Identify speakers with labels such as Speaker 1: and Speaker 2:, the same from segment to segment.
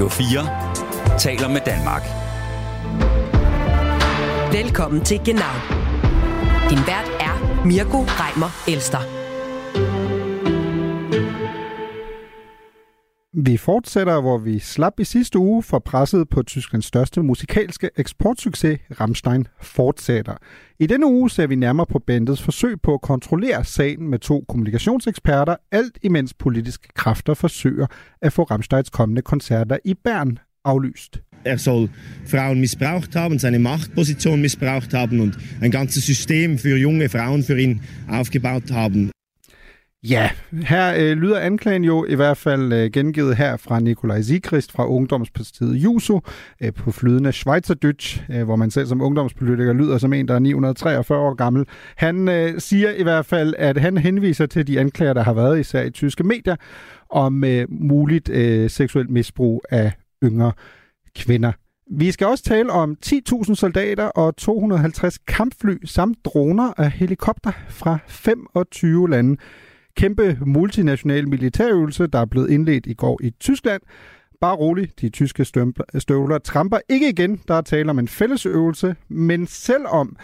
Speaker 1: Radio 4 taler med Danmark.
Speaker 2: Velkommen til Genau. Din vært er Mirko Reimer Elster.
Speaker 3: Vi fortsætter, hvor vi slap i sidste uge for presset på Tysklands største musikalske eksportsucces, Rammstein, fortsætter. I denne uge ser vi nærmere på bandets forsøg på at kontrollere sagen med to kommunikationseksperter, alt imens politiske kræfter forsøger at få Rammsteins kommende koncerter i Bern aflyst.
Speaker 4: Er soll Frauen missbraucht haben, seine Machtposition missbraucht haben und ein ganzes System für junge Frauen für ihn aufgebaut haben.
Speaker 3: Ja, her øh, lyder anklagen jo i hvert fald øh, gengivet her fra Nikolaj Sigrist fra Ungdomspartiet Juso øh, på flydende Schweizerdeutsch, øh, hvor man selv som ungdomspolitiker lyder som en, der er 943 år gammel. Han øh, siger i hvert fald, at han henviser til de anklager, der har været især i tyske medier, om øh, muligt øh, seksuelt misbrug af yngre kvinder. Vi skal også tale om 10.000 soldater og 250 kampfly samt droner og helikopter fra 25 lande kæmpe multinational militærøvelse, der er blevet indledt i går i Tyskland. Bare rolig, de tyske støvler tramper ikke igen. Der er tale om en fælles øvelse, men selvom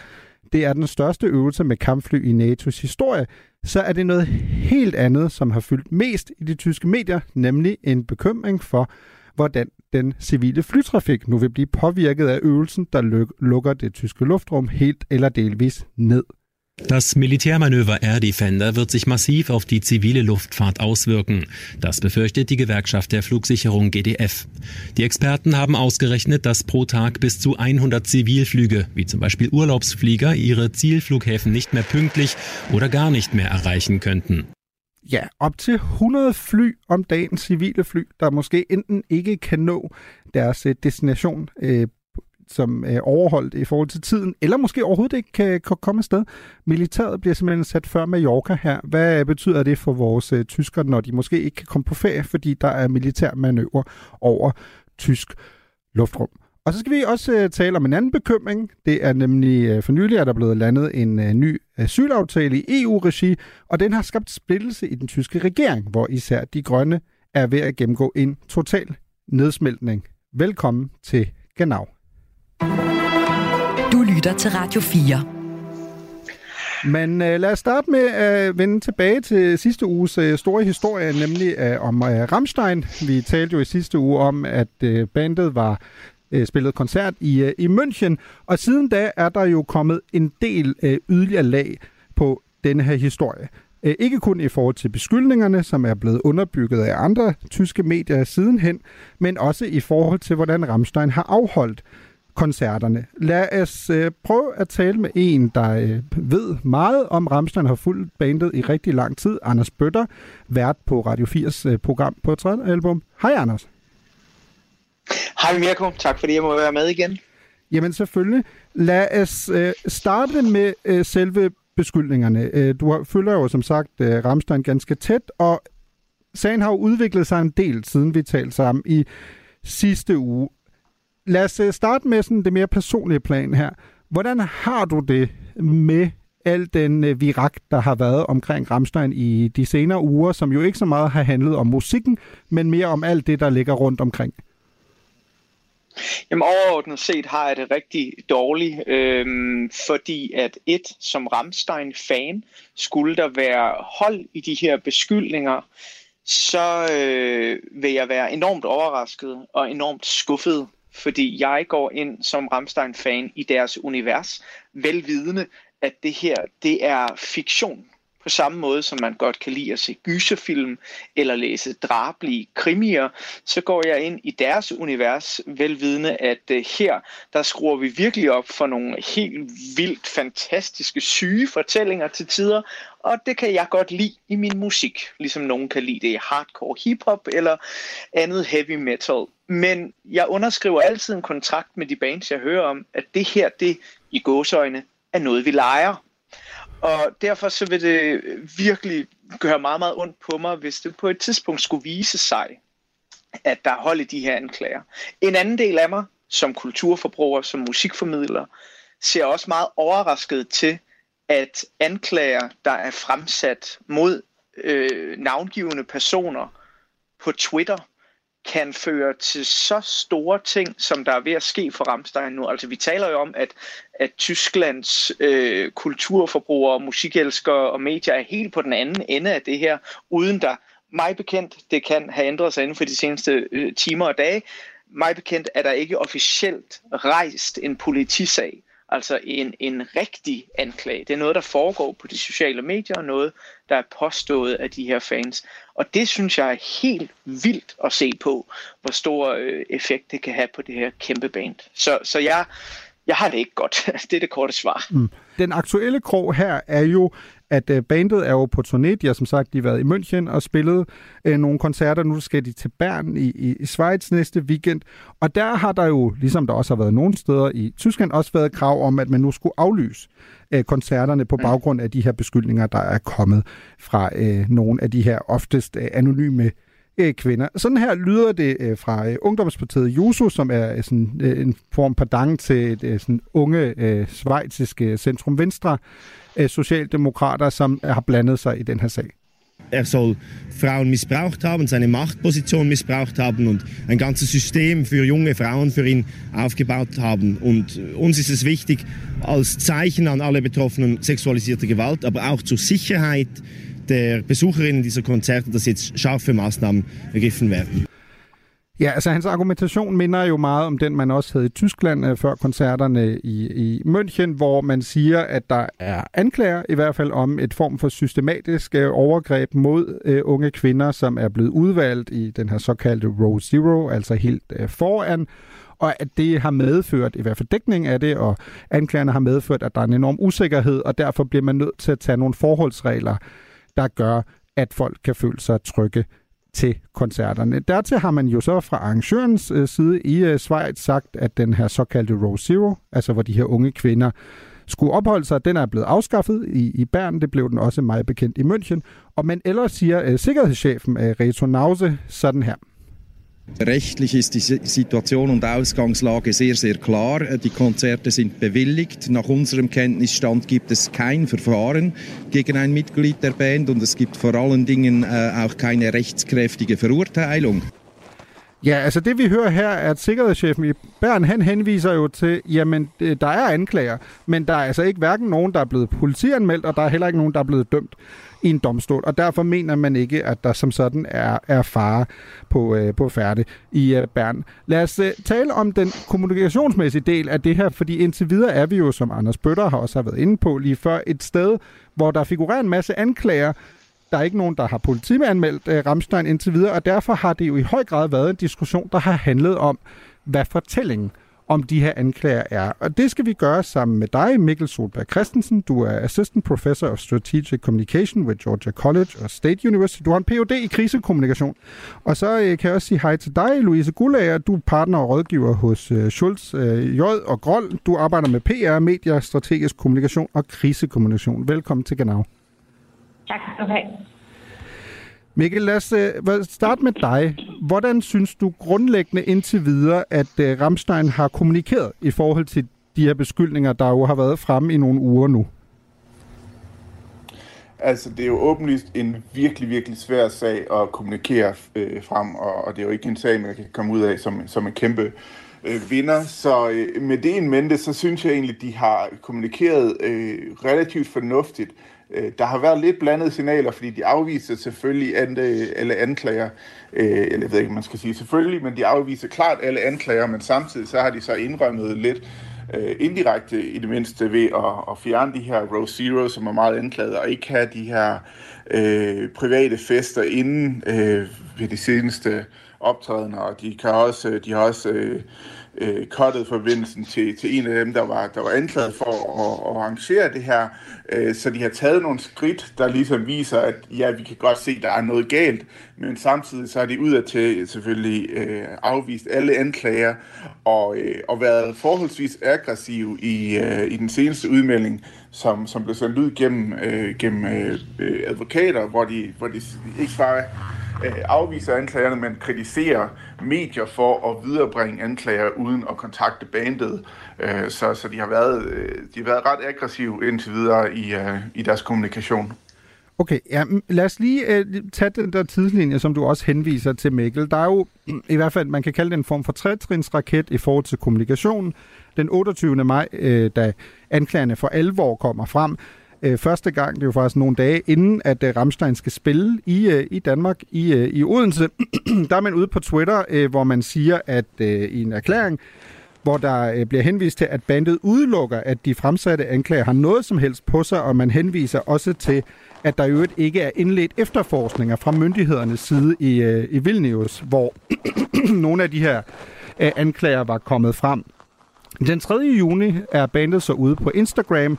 Speaker 3: det er den største øvelse med kampfly i NATO's historie, så er det noget helt andet, som har fyldt mest i de tyske medier, nemlig en bekymring for, hvordan den civile flytrafik nu vil blive påvirket af øvelsen, der lukker det tyske luftrum helt eller delvis ned.
Speaker 5: Das Militärmanöver Air Defender wird sich massiv auf die zivile Luftfahrt auswirken. Das befürchtet die Gewerkschaft der Flugsicherung GDF. Die Experten haben ausgerechnet, dass pro Tag bis zu 100 Zivilflüge, wie zum Beispiel Urlaubsflieger, ihre Zielflughäfen nicht mehr pünktlich oder gar nicht mehr erreichen könnten.
Speaker 3: Ja, op til 100 fly om dagen, civile fly, der måske enten ikke kan nå deres destination øh, som er overholdt i forhold til tiden, eller måske overhovedet ikke kan, kan komme afsted. Militæret bliver simpelthen sat før Mallorca her. Hvad betyder det for vores øh, tyskere, når de måske ikke kan komme på ferie, fordi der er militær manøvre over tysk luftrum? Og så skal vi også øh, tale om en anden bekymring. Det er nemlig for nylig, at der er blevet landet en ny asylaftale i EU-regi, og den har skabt splittelse i den tyske regering, hvor især de grønne er ved at gennemgå en total nedsmeltning. Velkommen til Genau.
Speaker 2: Du lytter til Radio 4.
Speaker 3: Men øh, lad os starte med at vende tilbage til sidste uges øh, store historie, nemlig øh, om øh, Rammstein. Vi talte jo i sidste uge om, at øh, bandet var øh, spillet koncert i, øh, i München, og siden da er der jo kommet en del øh, yderligere lag på denne her historie. Øh, ikke kun i forhold til beskyldningerne, som er blevet underbygget af andre tyske medier sidenhen, men også i forhold til, hvordan Rammstein har afholdt koncerterne. Lad os øh, prøve at tale med en, der øh, ved meget om Ramstein, har fulgt bandet i rigtig lang tid. Anders Bøtter, vært på Radio 4's øh, program på album. Hej Anders.
Speaker 6: Hej Mirko, tak fordi jeg må være med igen.
Speaker 3: Jamen selvfølgelig. Lad os øh, starte med øh, selve beskyldningerne. Øh, du har, følger jo som sagt øh, Ramstein ganske tæt, og sagen har jo udviklet sig en del, siden vi talte sammen i sidste uge lad os øh, starte med sådan det mere personlige plan her. Hvordan har du det med al den øh, virak, der har været omkring Ramstein i de senere uger, som jo ikke så meget har handlet om musikken, men mere om alt det, der ligger rundt omkring?
Speaker 6: Jamen overordnet set har jeg det rigtig dårligt, øhm, fordi at et som Ramstein-fan skulle der være hold i de her beskyldninger, så øh, vil jeg være enormt overrasket og enormt skuffet fordi jeg går ind som Ramstein-fan i deres univers, velvidende, at det her, det er fiktion. På samme måde som man godt kan lide at se gyserfilm eller læse drablige krimier, så går jeg ind i deres univers velvidende, at øh, her, der skruer vi virkelig op for nogle helt vildt fantastiske syge fortællinger til tider, og det kan jeg godt lide i min musik, ligesom nogen kan lide det i hardcore hiphop eller andet heavy metal. Men jeg underskriver altid en kontrakt med de bands, jeg hører om, at det her, det i gåsøjne, er noget, vi leger. Og derfor så vil det virkelig gøre meget, meget ondt på mig, hvis det på et tidspunkt skulle vise sig, at der hold i de her anklager. En anden del af mig, som kulturforbruger, som musikformidler, ser også meget overrasket til, at anklager, der er fremsat mod øh, navngivende personer på Twitter, kan føre til så store ting, som der er ved at ske for Ramstein nu. Altså vi taler jo om, at, at Tysklands øh, kulturforbrugere, musikelskere og medier er helt på den anden ende af det her, uden der mig bekendt, det kan have ændret sig inden for de seneste øh, timer og dage, mig bekendt er der ikke officielt rejst en politisag Altså en, en rigtig anklage. Det er noget, der foregår på de sociale medier, og noget, der er påstået af de her fans. Og det synes jeg er helt vildt at se på, hvor stor øh, effekt det kan have på det her kæmpe band. Så, så jeg, jeg har det ikke godt. det er det korte svar. Mm.
Speaker 3: Den aktuelle krog her er jo, at øh, bandet er jo på turné. De har som sagt de har været i München og spillet øh, nogle koncerter. Nu skal de til Bern i, i, i Schweiz næste weekend. Og der har der jo, ligesom der også har været nogle steder i Tyskland, også været krav om, at man nu skulle aflyse øh, koncerterne på mm. baggrund af de her beskyldninger, der er kommet fra øh, nogle af de her oftest øh, anonyme øh, kvinder. Sådan her lyder det øh, fra øh, Ungdomspartiet Juso, som er sådan, øh, en form pardang til øh, sådan unge øh, svejtiske centrum-venstre øh, socialdemokrater, som har blandet sig i den her sag.
Speaker 4: Er soll Frauen missbraucht haben, seine Machtposition missbraucht haben und ein ganzes System für junge Frauen für ihn aufgebaut haben. Und uns ist es wichtig, als Zeichen an alle Betroffenen sexualisierte Gewalt, aber auch zur Sicherheit der Besucherinnen dieser Konzerte, dass jetzt scharfe Maßnahmen ergriffen werden.
Speaker 3: Ja, altså hans argumentation minder jo meget om den, man også havde i Tyskland øh, før koncerterne i, i München, hvor man siger, at der er anklager i hvert fald om et form for systematisk øh, overgreb mod øh, unge kvinder, som er blevet udvalgt i den her såkaldte Row Zero, altså helt øh, foran, og at det har medført, i hvert fald dækning af det, og anklagerne har medført, at der er en enorm usikkerhed, og derfor bliver man nødt til at tage nogle forholdsregler, der gør, at folk kan føle sig trygge til koncerterne. Dertil har man jo så fra arrangørens øh, side i øh, Schweiz sagt, at den her såkaldte Row Zero, altså hvor de her unge kvinder skulle opholde sig, den er blevet afskaffet i, i Bern. Det blev den også meget bekendt i München. Og man ellers siger øh, sikkerhedschefen øh, Reto Nause sådan her.
Speaker 7: Rechtlich ist die Situation und Ausgangslage sehr, sehr klar. Die Konzerte sind bewilligt. Nach unserem Kenntnisstand gibt es kein Verfahren gegen ein Mitglied der Band und es gibt vor allen Dingen äh, auch keine rechtskræftige Verurteilung.
Speaker 3: Ja, altså det vi hører her er, at sikkerhedschefen i Bern, han henviser jo til, jamen der er anklager, men der er altså ikke hverken nogen, der er blevet politianmeldt, og der er heller ikke nogen, der er blevet dømt i en domstol, og derfor mener man ikke, at der som sådan er, er fare på, øh, på færde i øh, Bern. Lad os øh, tale om den kommunikationsmæssige del af det her, fordi indtil videre er vi jo, som Anders Bøtter har også har været inde på lige før, et sted, hvor der figurerer en masse anklager, der er ikke nogen, der har politianmeldt øh, Ramstein indtil videre, og derfor har det jo i høj grad været en diskussion, der har handlet om, hvad fortællingen om de her anklager er. Og det skal vi gøre sammen med dig, Mikkel Solberg Christensen. Du er Assistant Professor of Strategic Communication ved Georgia College og State University. Du har en Ph.D. i krisekommunikation. Og så øh, kan jeg også sige hej til dig, Louise Gullager. Du er partner og rådgiver hos øh, Schultz øh, J. og Groll. Du arbejder med PR, medier, strategisk kommunikation og krisekommunikation. Velkommen til Genau.
Speaker 8: Tak skal du have.
Speaker 3: Mikkel, lad os øh, starte med dig. Hvordan synes du grundlæggende indtil videre, at øh, Ramstein har kommunikeret i forhold til de her beskyldninger, der jo har været fremme i nogle uger nu?
Speaker 9: Altså, det er jo åbenlyst en virkelig, virkelig svær sag at kommunikere øh, frem, og, og det er jo ikke en sag, man kan komme ud af som, som en kæmpe øh, vinder. Så øh, med det en mente, så synes jeg egentlig, de har kommunikeret øh, relativt fornuftigt. Øh, der har været lidt blandede signaler, fordi de afviser selvfølgelig alle anklager, øh, eller jeg ved ikke, man skal sige. Selvfølgelig, men de afviser klart alle anklager, men samtidig så har de så indrømmet lidt øh, indirekte i det mindste ved at, at fjerne de her Row Zero, som er meget anklaget, og ikke have de her øh, private fester inden øh, ved de seneste optrædener, og de, kan også, de har også øh, øh, kottet forbindelsen til, til en af dem, der var, der var anklaget for at, at arrangere det her. Øh, så de har taget nogle skridt, der ligesom viser, at ja, vi kan godt se, at der er noget galt, men samtidig så har de udadtil selvfølgelig øh, afvist alle anklager og, øh, og været forholdsvis aggressiv i, øh, i den seneste udmelding, som, som blev sendt ud gennem, øh, gennem øh, advokater, hvor de, hvor de ikke bare øh, afviser anklagerne, men kritiserer medier for at viderebringe anklager uden at kontakte bandet. Øh, så, så de har været, øh, de har været ret aggressive indtil videre i, øh, i deres kommunikation.
Speaker 3: Okay, ja, lad os lige øh, tage den der tidslinje, som du også henviser til, Mikkel. Der er jo mm, i hvert fald, man kan kalde det en form for trætrinsraket i forhold til kommunikation. Den 28. maj, øh, da anklagerne for alvor kommer frem, øh, første gang, det er jo faktisk nogle dage inden, at øh, Ramstein skal spille i, øh, i Danmark, i, øh, i Odense, der er man ude på Twitter, øh, hvor man siger, at øh, i en erklæring, hvor der øh, bliver henvist til, at bandet udelukker, at de fremsatte anklager har noget som helst på sig, og man henviser også til, at der i øvrigt ikke er indledt efterforskninger fra myndighedernes side i, øh, i Vilnius, hvor nogle af de her øh, anklager var kommet frem. Den 3. juni er bandet så ude på Instagram,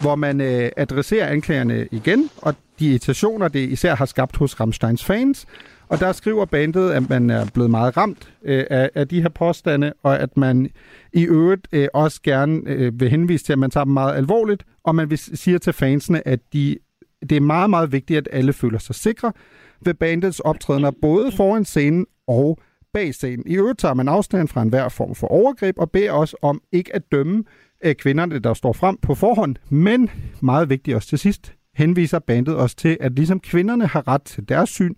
Speaker 3: hvor man øh, adresserer anklagerne igen, og de irritationer, det især har skabt hos Rammsteins fans, og der skriver bandet, at man er blevet meget ramt øh, af, af de her påstande, og at man i øvrigt øh, også gerne øh, vil henvise til, at man tager dem meget alvorligt, og man vil sige til fansene, at de, det er meget, meget vigtigt, at alle føler sig sikre ved bandets optrædener, både foran scenen og bag scenen. I øvrigt tager man afstand fra enhver form for overgreb, og beder os om ikke at dømme øh, kvinderne, der står frem på forhånd, men meget vigtigt også til sidst, henviser bandet også til, at ligesom kvinderne har ret til deres syn,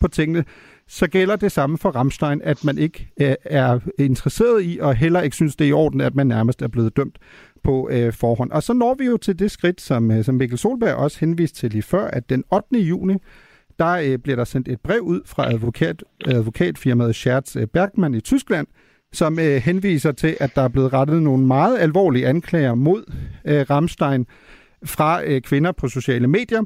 Speaker 3: på tingene, så gælder det samme for Ramstein, at man ikke øh, er interesseret i, og heller ikke synes, det er i orden, at man nærmest er blevet dømt på øh, forhånd. Og så når vi jo til det skridt, som, øh, som Mikkel Solberg også henviste til lige før, at den 8. juni, der øh, bliver der sendt et brev ud fra advokat, advokatfirmaet Scherz øh, Bergmann i Tyskland, som øh, henviser til, at der er blevet rettet nogle meget alvorlige anklager mod øh, Ramstein fra øh, kvinder på sociale medier,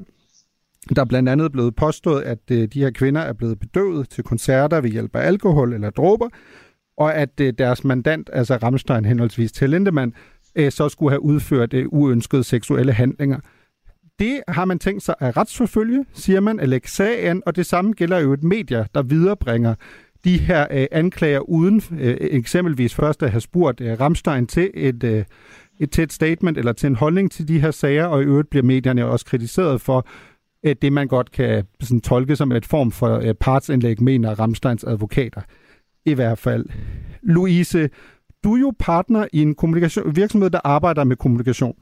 Speaker 3: der er blandt andet blevet påstået, at øh, de her kvinder er blevet bedøvet til koncerter ved hjælp af alkohol eller dråber, og at øh, deres mandant, altså Ramstein henholdsvis til Lindemann, øh, så skulle have udført øh, uønskede seksuelle handlinger. Det har man tænkt sig at retsforfølge, siger man, Alexaen, og det samme gælder jo et medier, der viderebringer de her øh, anklager uden øh, eksempelvis først at have spurgt øh, Ramstein til et, øh, et, et statement eller til en holdning til de her sager, og i øvrigt bliver medierne også kritiseret for Øh, det, man godt kan sådan, tolke som et form for øh, partsindlæg, mener Ramsteins advokater. I hvert fald. Louise, du er jo partner i en kommunikation, virksomhed, der arbejder med kommunikation,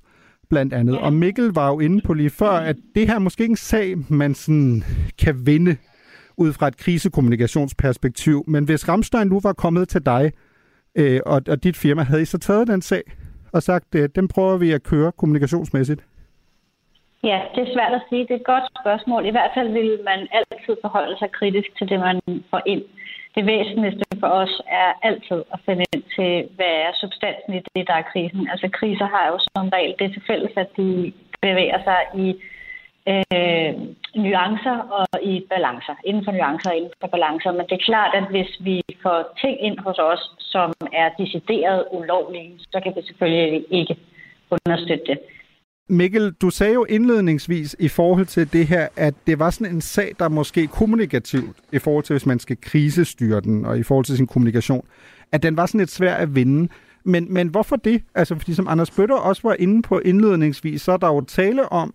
Speaker 3: blandt andet. Og Mikkel var jo inde på lige før, at det her måske ikke en sag, man sådan kan vinde ud fra et krisekommunikationsperspektiv. Men hvis Ramstein nu var kommet til dig, øh, og, og dit firma, havde I så taget den sag og sagt, øh, den prøver vi at køre kommunikationsmæssigt?
Speaker 8: Ja, det er svært at sige. Det er et godt spørgsmål. I hvert fald vil man altid forholde sig kritisk til det, man får ind. Det væsentligste for os er altid at finde ind til, hvad er substansen i det, der er krisen. Altså kriser har jo som regel det til fælles, at de bevæger sig i øh, nuancer og i balancer. Inden for nuancer og inden for balancer. Men det er klart, at hvis vi får ting ind hos os, som er decideret ulovlige, så kan vi selvfølgelig ikke understøtte det.
Speaker 3: Mikkel, du sagde jo indledningsvis i forhold til det her, at det var sådan en sag, der måske kommunikativt, i forhold til hvis man skal krisestyre den, og i forhold til sin kommunikation, at den var sådan lidt svær at vinde. Men, men hvorfor det? Altså, fordi som Anders Bøtter også var inde på indledningsvis, så er der jo tale om,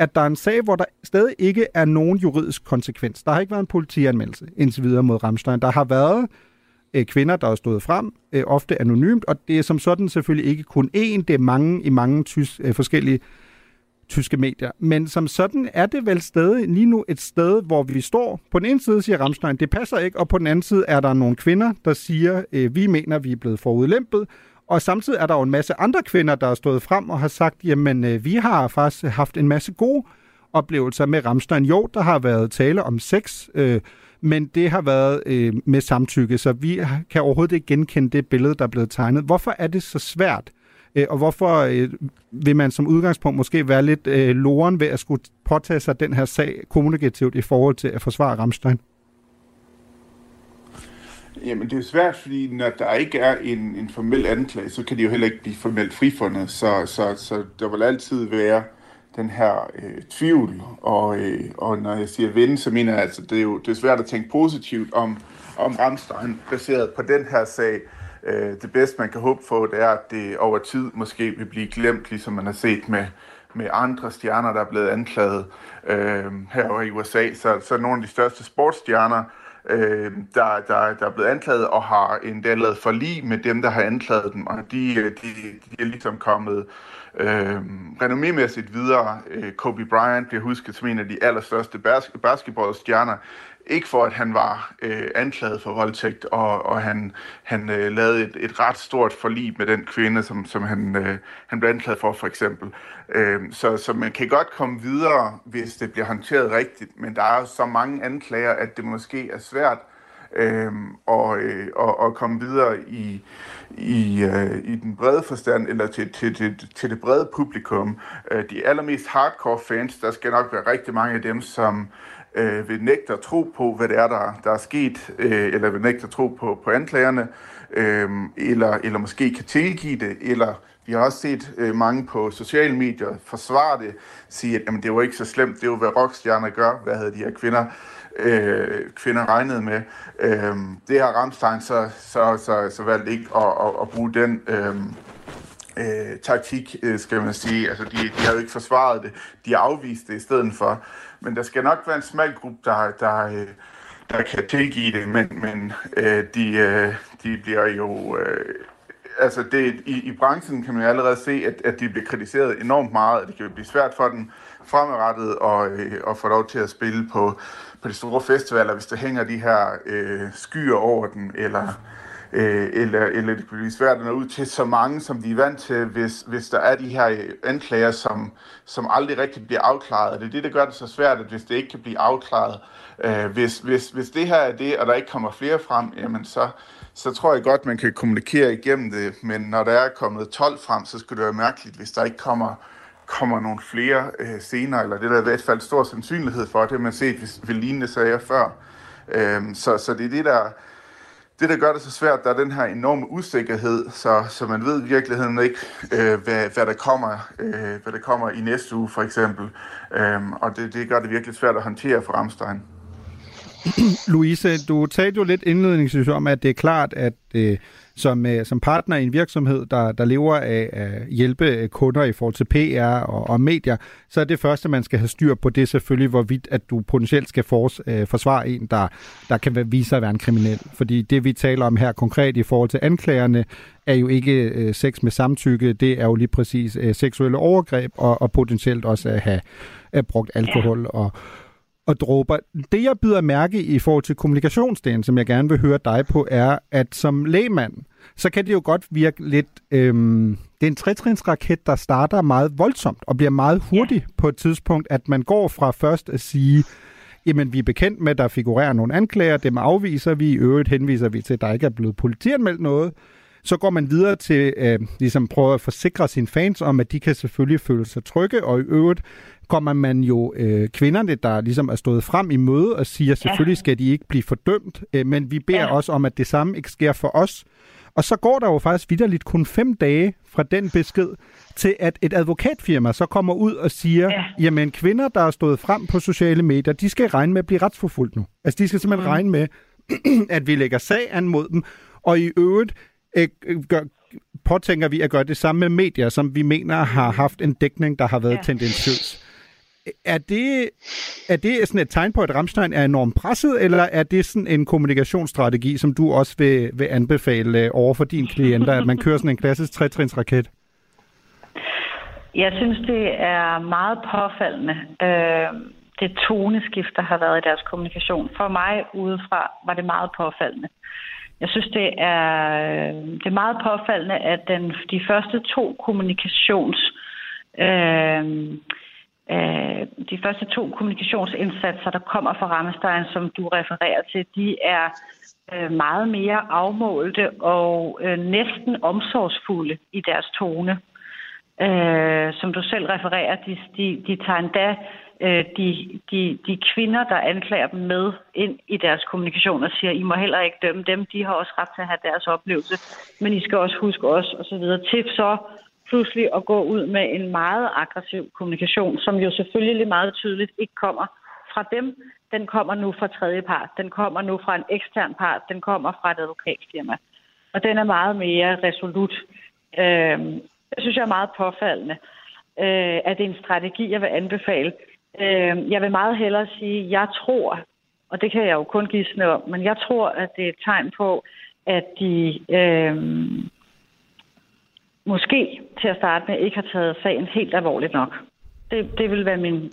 Speaker 3: at der er en sag, hvor der stadig ikke er nogen juridisk konsekvens. Der har ikke været en politianmeldelse indtil videre mod Ramstein. Der har været øh, kvinder, der er stået frem, øh, ofte anonymt, og det er som sådan selvfølgelig ikke kun én, det er mange i mange tys, øh, forskellige tyske medier. Men som sådan er det vel stadig lige nu et sted, hvor vi står. På den ene side siger Ramstein, det passer ikke, og på den anden side er der nogle kvinder, der siger, øh, vi mener, vi er blevet forudlæmpet, og samtidig er der jo en masse andre kvinder, der er stået frem og har sagt, jamen øh, vi har faktisk haft en masse gode oplevelser med Ramstein. Jo, der har været tale om sex, øh, men det har været øh, med samtykke, så vi kan overhovedet ikke genkende det billede, der er blevet tegnet. Hvorfor er det så svært? Øh, og hvorfor øh, vil man som udgangspunkt måske være lidt øh, loren ved at skulle påtage sig den her sag kommunikativt i forhold til at forsvare Ramstein?
Speaker 9: Jamen det er svært, fordi når der ikke er en, en formel anklage, så kan de jo heller ikke blive formelt frifundet. Så, så, så der vil altid være den her øh, tvivl, og, øh, og når jeg siger vinde, så mener jeg altså, det er jo det er svært at tænke positivt om, om Ramstein, baseret på den her sag. Øh, det bedste, man kan håbe på, det er, at det over tid måske vil blive glemt, ligesom man har set med, med andre stjerner, der er blevet anklaget øh, her i USA. Så, så nogle af de største sportsstjerner øh, der, der, der er blevet anklaget og har endda lavet forlig med dem, der har anklaget dem, og de, øh, de, de er ligesom kommet øh, renommémæssigt videre. Øh, Kobe Bryant bliver husket som en af de allerstørste bas- basketballstjerner, ikke for, at han var øh, anklaget for voldtægt, og, og han, han øh, lavede et, et ret stort forlig med den kvinde, som, som han, øh, han blev anklaget for, for eksempel. Øh, så, så man kan godt komme videre, hvis det bliver håndteret rigtigt, men der er så mange anklager, at det måske er svært øh, og, øh, og, og komme videre i, i, øh, i den brede forstand, eller til, til, til, til det brede publikum. Øh, de allermest hardcore fans, der skal nok være rigtig mange af dem, som øh, vil nægte at tro på, hvad det er, der, der er sket, øh, eller vil nægte at tro på, på anklagerne, øh, eller, eller måske kan tilgive det, eller vi har også set øh, mange på sociale medier forsvare det, sige, at jamen, det var ikke så slemt, det er jo, hvad rockstjerner gør, hvad havde de her kvinder, øh, kvinder regnet med. Øh, det har Ramstein så, så, så, så valgt ikke at, at, at bruge den øh, øh, taktik, øh, skal man sige. Altså, de, de har jo ikke forsvaret det, de har afvist det i stedet for. Men der skal nok være en smal gruppe, der, der, øh, der kan tilgive det, men, men øh, de, øh, de bliver jo... Øh, altså det, i, i branchen kan man allerede se, at, at de bliver kritiseret enormt meget, at det kan blive svært for den fremadrettet og, øh, og få lov til at spille på, på de store festivaler, hvis der hænger de her øh, skyer over den, eller, øh, eller, eller det kan blive svært at nå ud til så mange, som de er vant til, hvis, hvis der er de her anklager, som, som aldrig rigtig bliver afklaret. Det er det, der gør det så svært, at hvis det ikke kan blive afklaret, øh, hvis, hvis, hvis det her er det, og der ikke kommer flere frem, jamen så, så tror jeg godt, man kan kommunikere igennem det, men når der er kommet 12 frem, så skulle det være mærkeligt, hvis der ikke kommer kommer nogle flere øh, senere, eller det er der i hvert fald stor sandsynlighed for, det har man set ved, ved lignende sager før. Øhm, så, så det er det, der, det, der gør det så svært, der er den her enorme usikkerhed, så, så man ved i virkeligheden ikke, øh, hvad, hvad, der kommer, øh, hvad der kommer i næste uge, for eksempel. Øhm, og det, det gør det virkelig svært at håndtere for Ramstein.
Speaker 3: Louise, du talte jo lidt indledningsvis om, at det er klart, at øh, som, øh, som partner i en virksomhed, der, der lever af at hjælpe kunder i forhold til PR og, og medier, så er det første, man skal have styr på, det er selvfølgelig, hvorvidt at du potentielt skal fors, øh, forsvare en, der, der kan vise sig at være en kriminel. Fordi det, vi taler om her konkret i forhold til anklagerne, er jo ikke øh, sex med samtykke, det er jo lige præcis øh, seksuelle overgreb og, og potentielt også at have at brugt alkohol og og dråber. Det, jeg byder mærke i forhold til kommunikationsdelen, som jeg gerne vil høre dig på, er, at som lægmand, så kan det jo godt virke lidt... Øhm, det er en trætrinsraket, der starter meget voldsomt og bliver meget hurtigt på et tidspunkt, at man går fra først at sige, jamen vi er bekendt med, at der figurerer nogle anklager, dem afviser vi, i øvrigt henviser vi til, at der ikke er blevet politianmeldt noget. Så går man videre til øh, ligesom prøve at forsikre sine fans om, at de kan selvfølgelig føle sig trygge, og i øvrigt kommer man jo øh, kvinderne, der ligesom er stået frem i møde og siger, selvfølgelig skal de ikke blive fordømt, øh, men vi beder ja. også om, at det samme ikke sker for os. Og så går der jo faktisk vidderligt kun fem dage fra den besked, til at et advokatfirma så kommer ud og siger, ja. jamen kvinder, der er stået frem på sociale medier, de skal regne med at blive retsforfulgt nu. Altså de skal simpelthen mm. regne med, at vi lægger sag an mod dem, og i øvrigt øh, gør, påtænker vi at gøre det samme med medier, som vi mener har haft en dækning, der har været ja. tendensiøs. Er det, er det sådan et tegn på, at Ramstein er enormt presset, eller er det sådan en kommunikationsstrategi, som du også vil, vil anbefale over for dine klienter, at man kører sådan en klassisk trætrinsraket?
Speaker 8: Jeg synes, det er meget påfaldende, øh, det toneskift, der har været i deres kommunikation. For mig udefra var det meget påfaldende. Jeg synes, det er, det er meget påfaldende, at den, de første to kommunikations... Øh, øh, de første to kommunikationsindsatser, der kommer fra Rammestein, som du refererer til, de er øh, meget mere afmålte og øh, næsten omsorgsfulde i deres tone. Øh, som du selv refererer, de, de, de tager endda øh, de, de, de kvinder, der anklager dem med ind i deres kommunikation og siger, I må heller ikke dømme dem, de har også ret til at have deres oplevelse, men I skal også huske os osv. Til så pludselig at gå ud med en meget aggressiv kommunikation, som jo selvfølgelig meget tydeligt ikke kommer fra dem. Den kommer nu fra tredje part. Den kommer nu fra en ekstern part. Den kommer fra et advokatfirma. Og den er meget mere resolut. Øh, det synes jeg er meget påfaldende, øh, at det er en strategi, jeg vil anbefale. Øh, jeg vil meget hellere sige, at jeg tror, Og det kan jeg jo kun gisne om. Men jeg tror, at det er et tegn på, at de øh, måske til at starte med ikke har taget sagen helt alvorligt nok. Det, det vil være min,